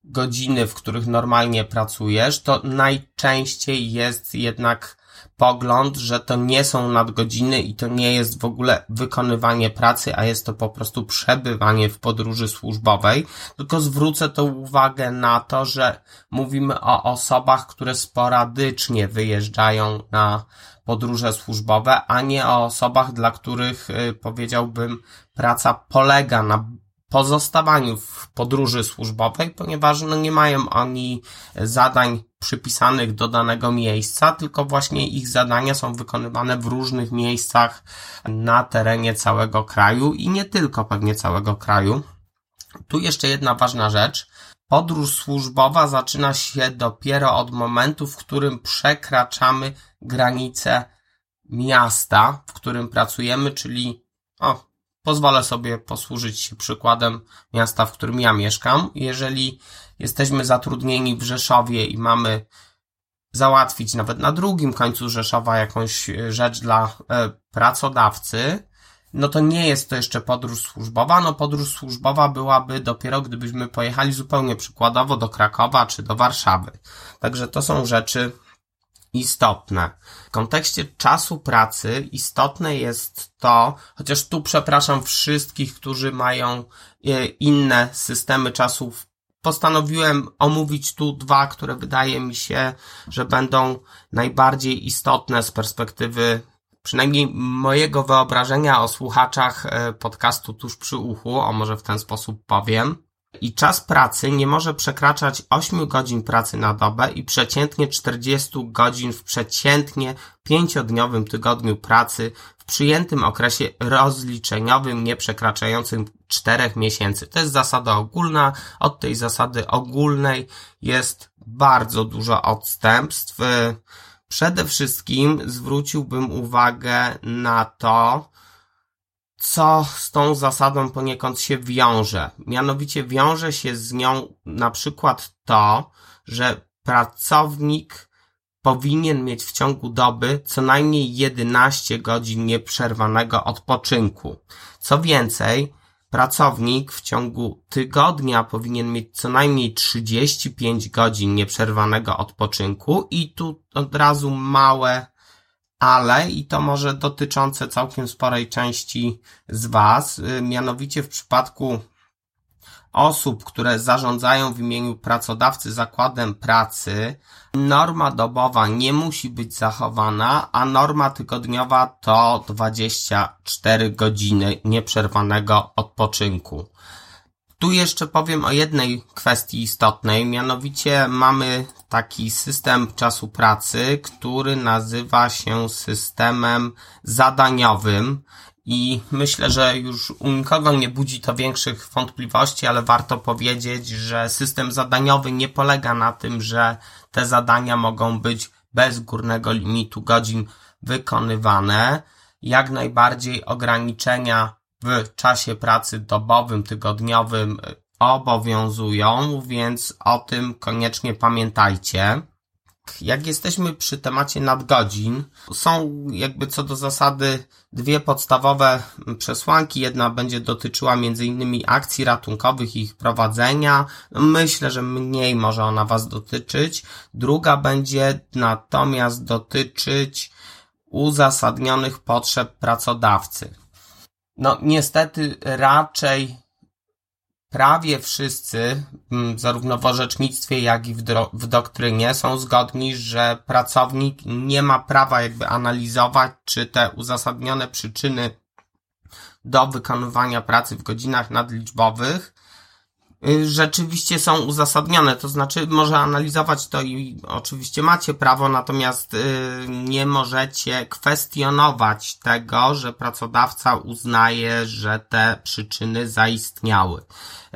godziny, w których normalnie pracujesz, to najczęściej jest jednak pogląd, że to nie są nadgodziny i to nie jest w ogóle wykonywanie pracy, a jest to po prostu przebywanie w podróży służbowej. Tylko zwrócę to uwagę na to, że mówimy o osobach, które sporadycznie wyjeżdżają na podróże służbowe, a nie o osobach, dla których y, powiedziałbym praca polega na pozostawaniu w podróży służbowej, ponieważ no nie mają oni zadań przypisanych do danego miejsca, tylko właśnie ich zadania są wykonywane w różnych miejscach na terenie całego kraju i nie tylko pewnie całego kraju. Tu jeszcze jedna ważna rzecz. Podróż służbowa zaczyna się dopiero od momentu, w którym przekraczamy granicę miasta, w którym pracujemy, czyli o, Pozwolę sobie posłużyć się przykładem miasta, w którym ja mieszkam. Jeżeli jesteśmy zatrudnieni w Rzeszowie i mamy załatwić nawet na drugim końcu Rzeszowa jakąś e, rzecz dla e, pracodawcy, no to nie jest to jeszcze podróż służbowa. No podróż służbowa byłaby dopiero, gdybyśmy pojechali zupełnie przykładowo do Krakowa czy do Warszawy. Także to są rzeczy, istotne. W kontekście czasu pracy istotne jest to, chociaż tu przepraszam wszystkich, którzy mają e, inne systemy czasów. Postanowiłem omówić tu dwa, które wydaje mi się, że będą najbardziej istotne z perspektywy przynajmniej mojego wyobrażenia o słuchaczach e, podcastu tuż przy uchu, o może w ten sposób powiem i czas pracy nie może przekraczać 8 godzin pracy na dobę i przeciętnie 40 godzin w przeciętnie 5-dniowym tygodniu pracy w przyjętym okresie rozliczeniowym nie przekraczającym 4 miesięcy. To jest zasada ogólna. Od tej zasady ogólnej jest bardzo dużo odstępstw. Przede wszystkim zwróciłbym uwagę na to, co z tą zasadą poniekąd się wiąże. Mianowicie wiąże się z nią na przykład to, że pracownik powinien mieć w ciągu doby co najmniej 11 godzin nieprzerwanego odpoczynku. Co więcej, pracownik w ciągu tygodnia powinien mieć co najmniej 35 godzin nieprzerwanego odpoczynku i tu od razu małe ale i to może dotyczące całkiem sporej części z Was, y, mianowicie w przypadku osób, które zarządzają w imieniu pracodawcy zakładem pracy, norma dobowa nie musi być zachowana, a norma tygodniowa to 24 godziny nieprzerwanego odpoczynku. Tu jeszcze powiem o jednej kwestii istotnej, mianowicie mamy taki system czasu pracy, który nazywa się systemem zadaniowym i myślę, że już u nikogo nie budzi to większych wątpliwości, ale warto powiedzieć, że system zadaniowy nie polega na tym, że te zadania mogą być bez górnego limitu godzin wykonywane. Jak najbardziej ograniczenia w czasie pracy dobowym, tygodniowym obowiązują, więc o tym koniecznie pamiętajcie. Jak jesteśmy przy temacie nadgodzin, są jakby co do zasady dwie podstawowe przesłanki. Jedna będzie dotyczyła innymi akcji ratunkowych i ich prowadzenia. Myślę, że mniej może ona Was dotyczyć. Druga będzie natomiast dotyczyć uzasadnionych potrzeb pracodawcy. No, niestety raczej prawie wszyscy, mm, zarówno w orzecznictwie, jak i w, w doktrynie, są zgodni, że pracownik nie ma prawa jakby analizować, czy te uzasadnione przyczyny do wykonywania pracy w godzinach nadliczbowych rzeczywiście są uzasadnione. To znaczy, może analizować to i oczywiście macie prawo, natomiast y, nie możecie kwestionować tego, że pracodawca uznaje, że te przyczyny zaistniały.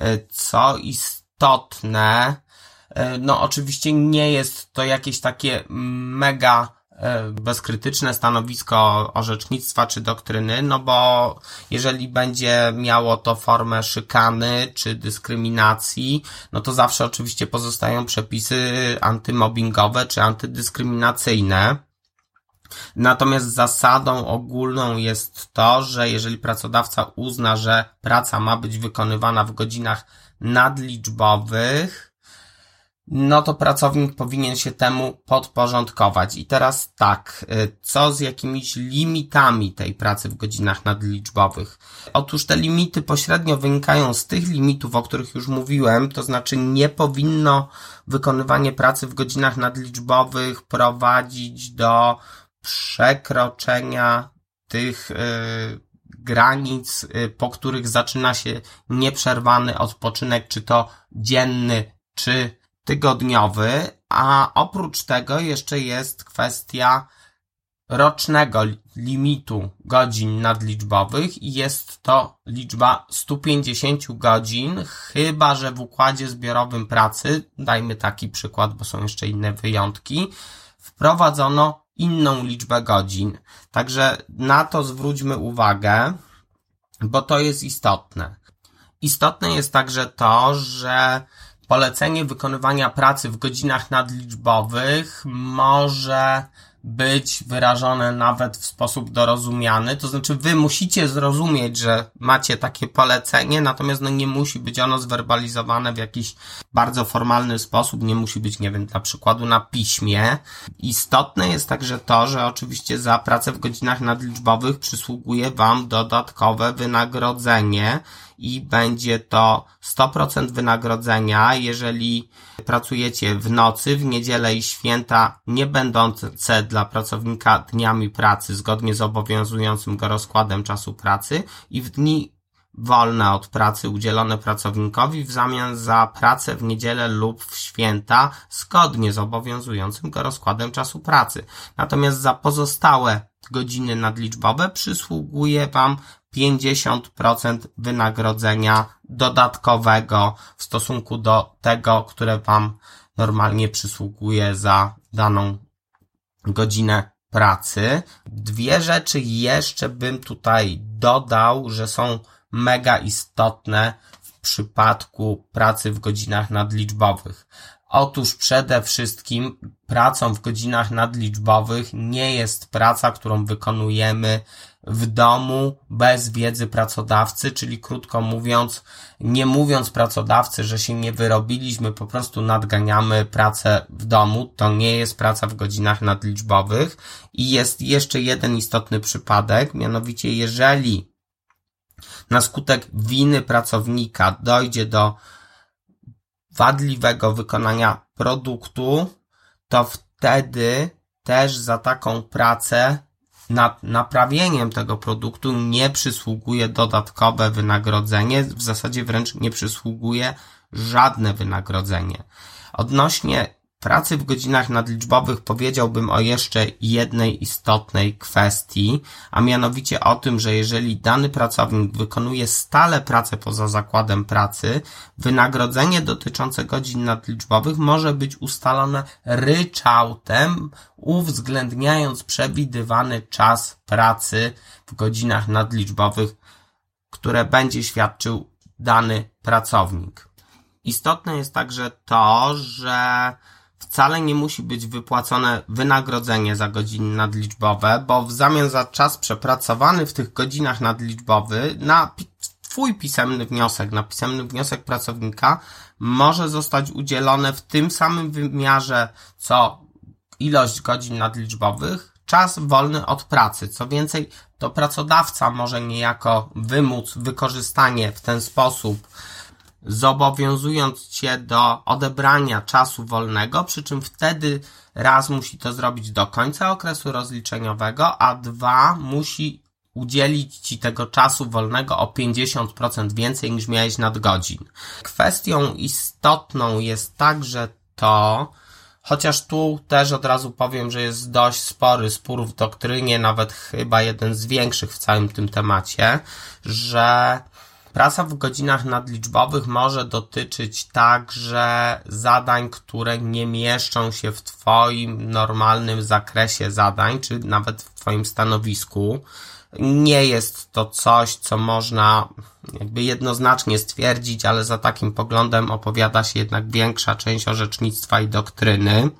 Y, co istotne, no oczywiście nie jest to jakieś takie mega bezkrytyczne stanowisko orzecznictwa czy doktryny, no bo jeżeli będzie miało to formę szykany czy dyskryminacji, no to zawsze oczywiście pozostają przepisy antymobbingowe czy antydyskryminacyjne. Natomiast zasadą ogólną jest to, że jeżeli pracodawca uzna, że praca ma być wykonywana w godzinach nadliczbowych, no to pracownik powinien się temu podporządkować. I teraz tak, y, co z jakimiś limitami tej pracy w godzinach nadliczbowych? Otóż te limity pośrednio wynikają z tych limitów, o których już mówiłem, to znaczy nie powinno wykonywanie pracy w godzinach nadliczbowych prowadzić do przekroczenia tych yy, granic, yy, po których zaczyna się nieprzerwany odpoczynek, czy to dzienny, czy tygodniowy, a oprócz tego jeszcze jest kwestia rocznego limitu godzin nadliczbowych i jest to liczba 150 godzin, chyba że w układzie zbiorowym pracy, dajmy taki przykład, bo są jeszcze inne wyjątki, wprowadzono inną liczbę godzin. Także na to zwróćmy uwagę, bo to jest istotne. Istotne jest także to, że polecenie wykonywania pracy w godzinach nadliczbowych może być wyrażone nawet w sposób dorozumiany. To znaczy, wy musicie zrozumieć, że macie takie polecenie, natomiast no nie musi być ono zwerbalizowane w jakiś bardzo formalny sposób, nie musi być, nie wiem, dla przykładu na piśmie. Istotne jest także to, że oczywiście za pracę w godzinach nadliczbowych przysługuje wam dodatkowe wynagrodzenie i będzie to 100% wynagrodzenia, jeżeli pracujecie w nocy, w niedzielę i święta, nie będące dla pracownika dniami pracy zgodnie z obowiązującym go rozkładem czasu pracy i w dni wolne od pracy udzielone pracownikowi w zamian za pracę w niedzielę lub w święta zgodnie z obowiązującym go rozkładem czasu pracy. Natomiast za pozostałe godziny nadliczbowe przysługuje Wam 50% wynagrodzenia dodatkowego w stosunku do tego, które Wam normalnie przysługuje za daną godzinę pracy. Dwie rzeczy jeszcze bym tutaj dodał, że są mega istotne w przypadku pracy w godzinach nadliczbowych? Otóż przede wszystkim pracą w godzinach nadliczbowych nie jest praca, którą wykonujemy w domu bez wiedzy pracodawcy, czyli krótko mówiąc, nie mówiąc pracodawcy, że się nie wyrobiliśmy, po prostu nadganiamy pracę w domu. To nie jest praca w godzinach nadliczbowych. I jest jeszcze jeden istotny przypadek, mianowicie jeżeli na skutek winy pracownika dojdzie do wadliwego wykonania produktu, to wtedy też za taką pracę nad naprawieniem tego produktu nie przysługuje dodatkowe wynagrodzenie, w zasadzie wręcz nie przysługuje żadne wynagrodzenie. Odnośnie pracy w godzinach nadliczbowych powiedziałbym o jeszcze jednej istotnej kwestii, a mianowicie o tym, że jeżeli dany pracownik wykonuje stale pracę poza zakładem pracy, wynagrodzenie dotyczące godzin nadliczbowych może być ustalone ryczałtem, uwzględniając przewidywany czas pracy w godzinach nadliczbowych, które będzie świadczył dany pracownik. Istotne jest także to, że wcale nie musi być wypłacone wynagrodzenie za godziny nadliczbowe, bo w zamian za czas przepracowany w tych godzinach nadliczbowy na Twój pisemny wniosek, na pisemny wniosek pracownika może zostać udzielone w tym samym wymiarze co ilość godzin nadliczbowych, czas wolny od pracy. Co więcej, to pracodawca może niejako wymóc wykorzystanie w ten sposób zobowiązując cię do odebrania czasu wolnego, przy czym wtedy raz musi to zrobić do końca okresu rozliczeniowego, a dwa musi udzielić ci tego czasu wolnego o 50% więcej niż miałeś nadgodzin. Kwestią istotną jest także to, chociaż tu też od razu powiem, że jest dość spory spór w doktrynie, nawet chyba jeden z większych w całym tym temacie, że Praca w godzinach nadliczbowych może dotyczyć także zadań, które nie mieszczą się w Twoim normalnym zakresie zadań, czy nawet w Twoim stanowisku. Nie jest to coś, co można jakby jednoznacznie stwierdzić, ale za takim poglądem opowiada się jednak większa część orzecznictwa i doktryny.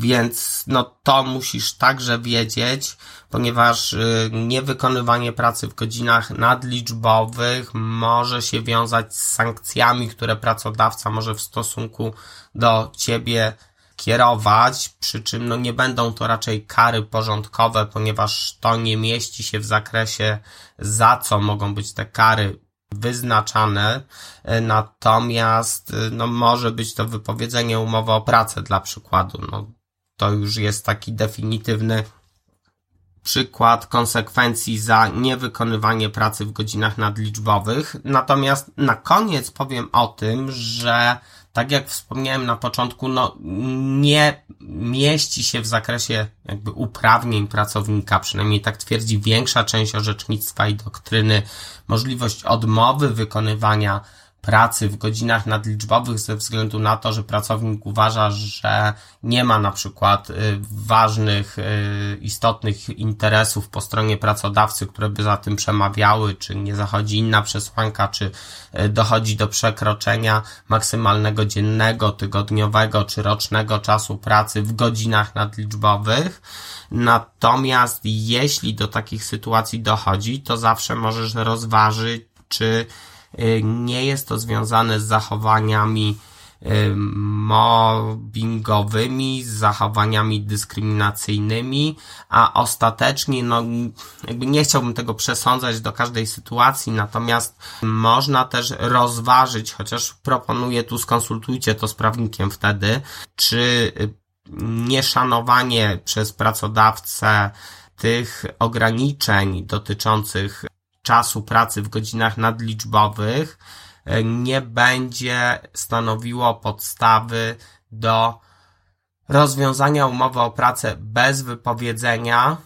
Więc no to musisz także wiedzieć, ponieważ y, niewykonywanie pracy w godzinach nadliczbowych może się wiązać z sankcjami, które pracodawca może w stosunku do ciebie kierować, przy czym no nie będą to raczej kary porządkowe, ponieważ to nie mieści się w zakresie za co mogą być te kary wyznaczane, y, natomiast y, no może być to wypowiedzenie umowy o pracę dla przykładu. No, to już jest taki definitywny przykład konsekwencji za niewykonywanie pracy w godzinach nadliczbowych. Natomiast na koniec powiem o tym, że tak jak wspomniałem na początku, no nie mieści się w zakresie jakby uprawnień pracownika, przynajmniej tak twierdzi większa część orzecznictwa i doktryny, możliwość odmowy wykonywania pracy w godzinach nadliczbowych ze względu na to, że pracownik uważa, że nie ma na przykład y, ważnych, y, istotnych interesów po stronie pracodawcy, które by za tym przemawiały, czy nie zachodzi inna przesłanka, czy y, dochodzi do przekroczenia maksymalnego dziennego, tygodniowego czy rocznego czasu pracy w godzinach nadliczbowych. Natomiast jeśli do takich sytuacji dochodzi, to zawsze możesz rozważyć, czy nie jest to związane z zachowaniami y, mobbingowymi, z zachowaniami dyskryminacyjnymi, a ostatecznie, no, jakby nie chciałbym tego przesądzać do każdej sytuacji, natomiast można też rozważyć, chociaż proponuję tu skonsultujcie to z prawnikiem wtedy, czy nieszanowanie przez pracodawcę tych ograniczeń dotyczących czasu pracy w godzinach nadliczbowych e, nie będzie stanowiło podstawy do rozwiązania umowy o pracę bez wypowiedzenia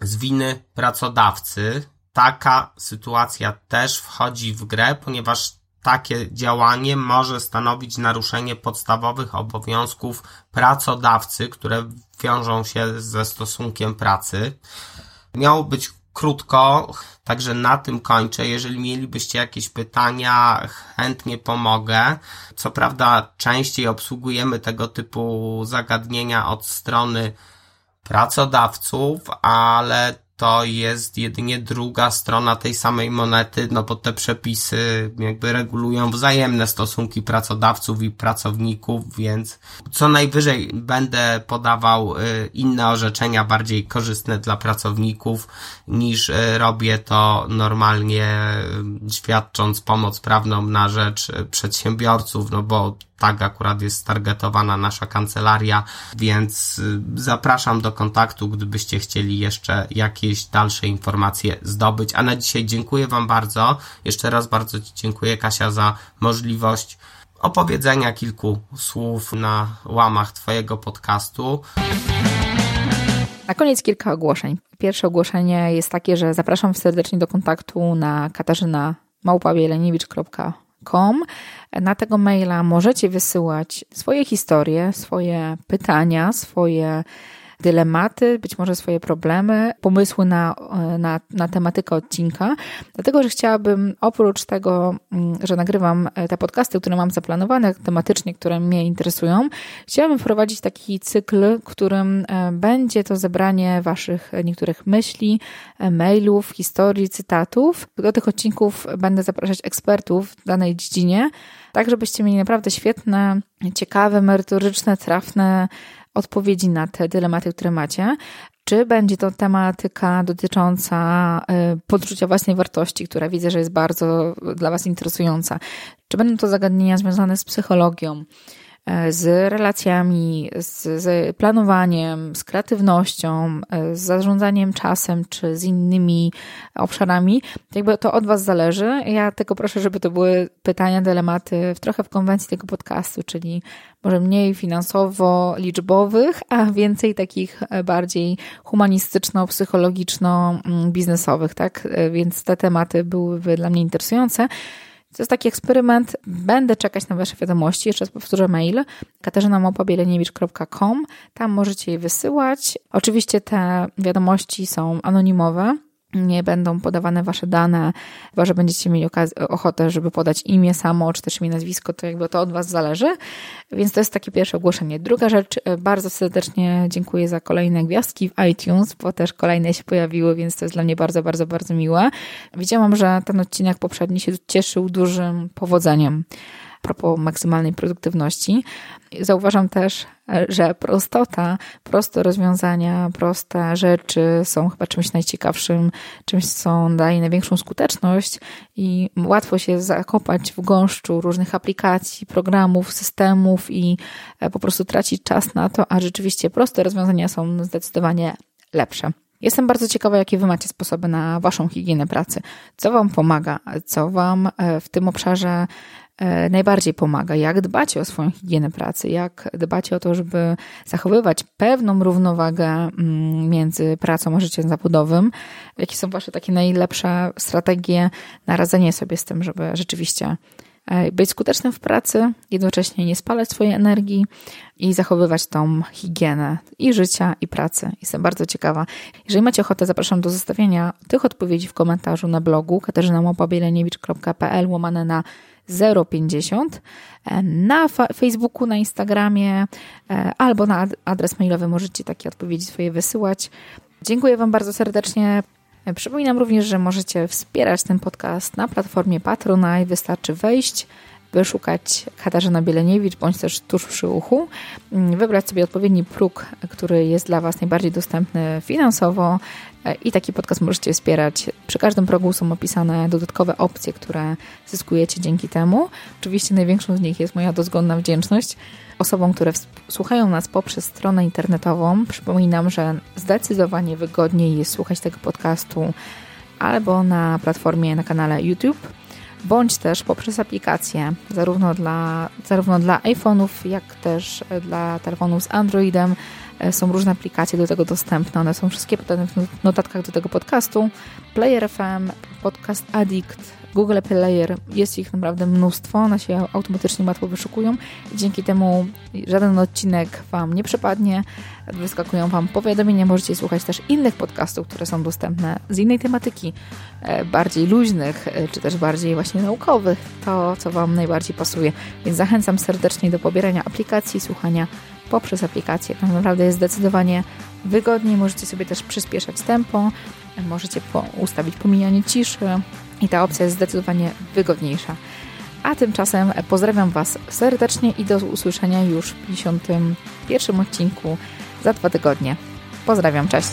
z winy pracodawcy. Taka sytuacja też wchodzi w grę, ponieważ takie działanie może stanowić naruszenie podstawowych obowiązków pracodawcy, które wiążą się ze stosunkiem pracy. Miało być krótko, także na tym kończę. Jeżeli mielibyście jakieś pytania, chętnie pomogę. Co prawda, częściej obsługujemy tego typu zagadnienia od strony pracodawców, ale to jest jedynie druga strona tej samej monety, no bo te przepisy jakby regulują wzajemne stosunki pracodawców i pracowników, więc co najwyżej będę podawał y, inne orzeczenia bardziej korzystne dla pracowników niż y, robię to normalnie y, świadcząc pomoc prawną na rzecz przedsiębiorców, no bo tak akurat jest targetowana nasza kancelaria, więc y, zapraszam do kontaktu, gdybyście chcieli jeszcze jakieś dalsze informacje zdobyć. A na dzisiaj dziękuję Wam bardzo. Jeszcze raz bardzo Ci dziękuję, Kasia, za możliwość opowiedzenia kilku słów na łamach Twojego podcastu. Na koniec kilka ogłoszeń. Pierwsze ogłoszenie jest takie, że zapraszam serdecznie do kontaktu na katarzyna com. Na tego maila możecie wysyłać swoje historie, swoje pytania, swoje dylematy, być może swoje problemy, pomysły na, na, na tematykę odcinka. Dlatego, że chciałabym oprócz tego, mm, że nagrywam e, te podcasty, które mam zaplanowane tematycznie, które mnie interesują, chciałabym wprowadzić taki cykl, którym e, będzie to zebranie Waszych niektórych myśli, e, mailów, historii, cytatów. Do tych odcinków będę zapraszać ekspertów w danej dziedzinie, tak żebyście mieli naprawdę świetne, ciekawe, merytoryczne, trafne odpowiedzi na te dylematy, które macie. Czy będzie to tematyka dotycząca y, podrzucia własnej wartości, która widzę, że jest bardzo dla Was interesująca? Czy będą to zagadnienia związane z psychologią? E, z relacjami, z, z, planowaniem, z kreatywnością, e, z zarządzaniem czasem czy z innymi obszarami. Jakby to od Was zależy. Ja tylko proszę, żeby to były pytania, dylematy w trochę w konwencji tego podcastu, czyli może mniej finansowo-liczbowych, a więcej takich e, bardziej humanistyczno-psychologiczno-biznesowych, tak? Więc te tematy byłyby dla mnie interesujące. To jest taki eksperyment. Będę czekać na Wasze wiadomości. Jeszcze raz powtórzę mail katarzynamałpabieleniewicz.com. Tam możecie je wysyłać. Oczywiście te wiadomości są anonimowe nie będą podawane wasze dane, chyba że będziecie mieli ochotę, żeby podać imię samo, czy też imię, nazwisko, to jakby to od was zależy. Więc to jest takie pierwsze ogłoszenie. Druga rzecz, e, bardzo serdecznie dziękuję za kolejne gwiazdki w iTunes, bo też kolejne się pojawiły, więc to jest dla mnie bardzo, bardzo, bardzo miłe. Widziałam, że ten odcinek poprzedni się cieszył dużym powodzeniem propos maksymalnej produktywności. Zauważam też, że prostota, proste rozwiązania, proste rzeczy są chyba czymś najciekawszym, czymś, co daje największą skuteczność i łatwo się zakopać w gąszczu różnych aplikacji, programów, systemów i e, po prostu tracić czas na to, a rzeczywiście proste rozwiązania są zdecydowanie lepsze. Jestem bardzo ciekawa, jakie Wy macie sposoby na Waszą higienę pracy. Co Wam pomaga, co Wam e, w tym obszarze najbardziej pomaga, jak dbacie o swoją higienę pracy, jak dbacie o to, żeby zachowywać pewną równowagę mm, między pracą a życiem zawodowym, jakie są Wasze takie najlepsze strategie na radzenie sobie z tym, żeby rzeczywiście e, być skutecznym w pracy, jednocześnie nie spalać swojej energii i zachowywać tą higienę i życia, i pracy. Jestem bardzo ciekawa. Jeżeli macie ochotę, zapraszam do zostawienia tych odpowiedzi w komentarzu na blogu katarzynamopabieleniewicz.pl łamane na 050 e, na Facebooku, na Instagramie e, albo na adres mailowy możecie takie odpowiedzi swoje wysyłać. Dziękuję Wam bardzo serdecznie. E, przypominam również, że możecie wspierać ten podcast na platformie Patronite. Wystarczy wejść, wyszukać Katarzyna Bieleniewicz bądź też tuż przy uchu, mm, wybrać sobie odpowiedni próg, który jest dla Was najbardziej dostępny finansowo i taki podcast możecie wspierać. Przy każdym progu są opisane dodatkowe opcje, które zyskujecie dzięki temu. Oczywiście największą z nich jest moja dozgodna wdzięczność osobom, które słuchają nas poprzez stronę internetową. Przypominam, że zdecydowanie wygodniej jest słuchać tego podcastu albo na platformie, na kanale YouTube, bądź też poprzez aplikacje, zarówno dla, zarówno dla iPhone'ów, jak też dla telefonów z Androidem, E, są różne aplikacje do tego dostępne. One są wszystkie podane w notatkach do tego podcastu. Player FM, Podcast Addict, Google Player, jest ich naprawdę mnóstwo, one się automatycznie łatwo wyszukują i dzięki temu żaden odcinek Wam nie przepadnie, wyskakują Wam powiadomienia, możecie słuchać też innych podcastów, które są dostępne z innej tematyki, e, bardziej luźnych, e, czy też bardziej właśnie naukowych, to co Wam najbardziej pasuje. Więc zachęcam serdecznie do pobierania aplikacji, słuchania poprzez aplikację. Tam naprawdę jest zdecydowanie wygodniej, możecie sobie też przyspieszać tempo, możecie ustawić pomijanie ciszy i ta opcja jest zdecydowanie wygodniejsza. A tymczasem pozdrawiam Was serdecznie i do usłyszenia już w 51 odcinku za dwa tygodnie. Pozdrawiam, cześć!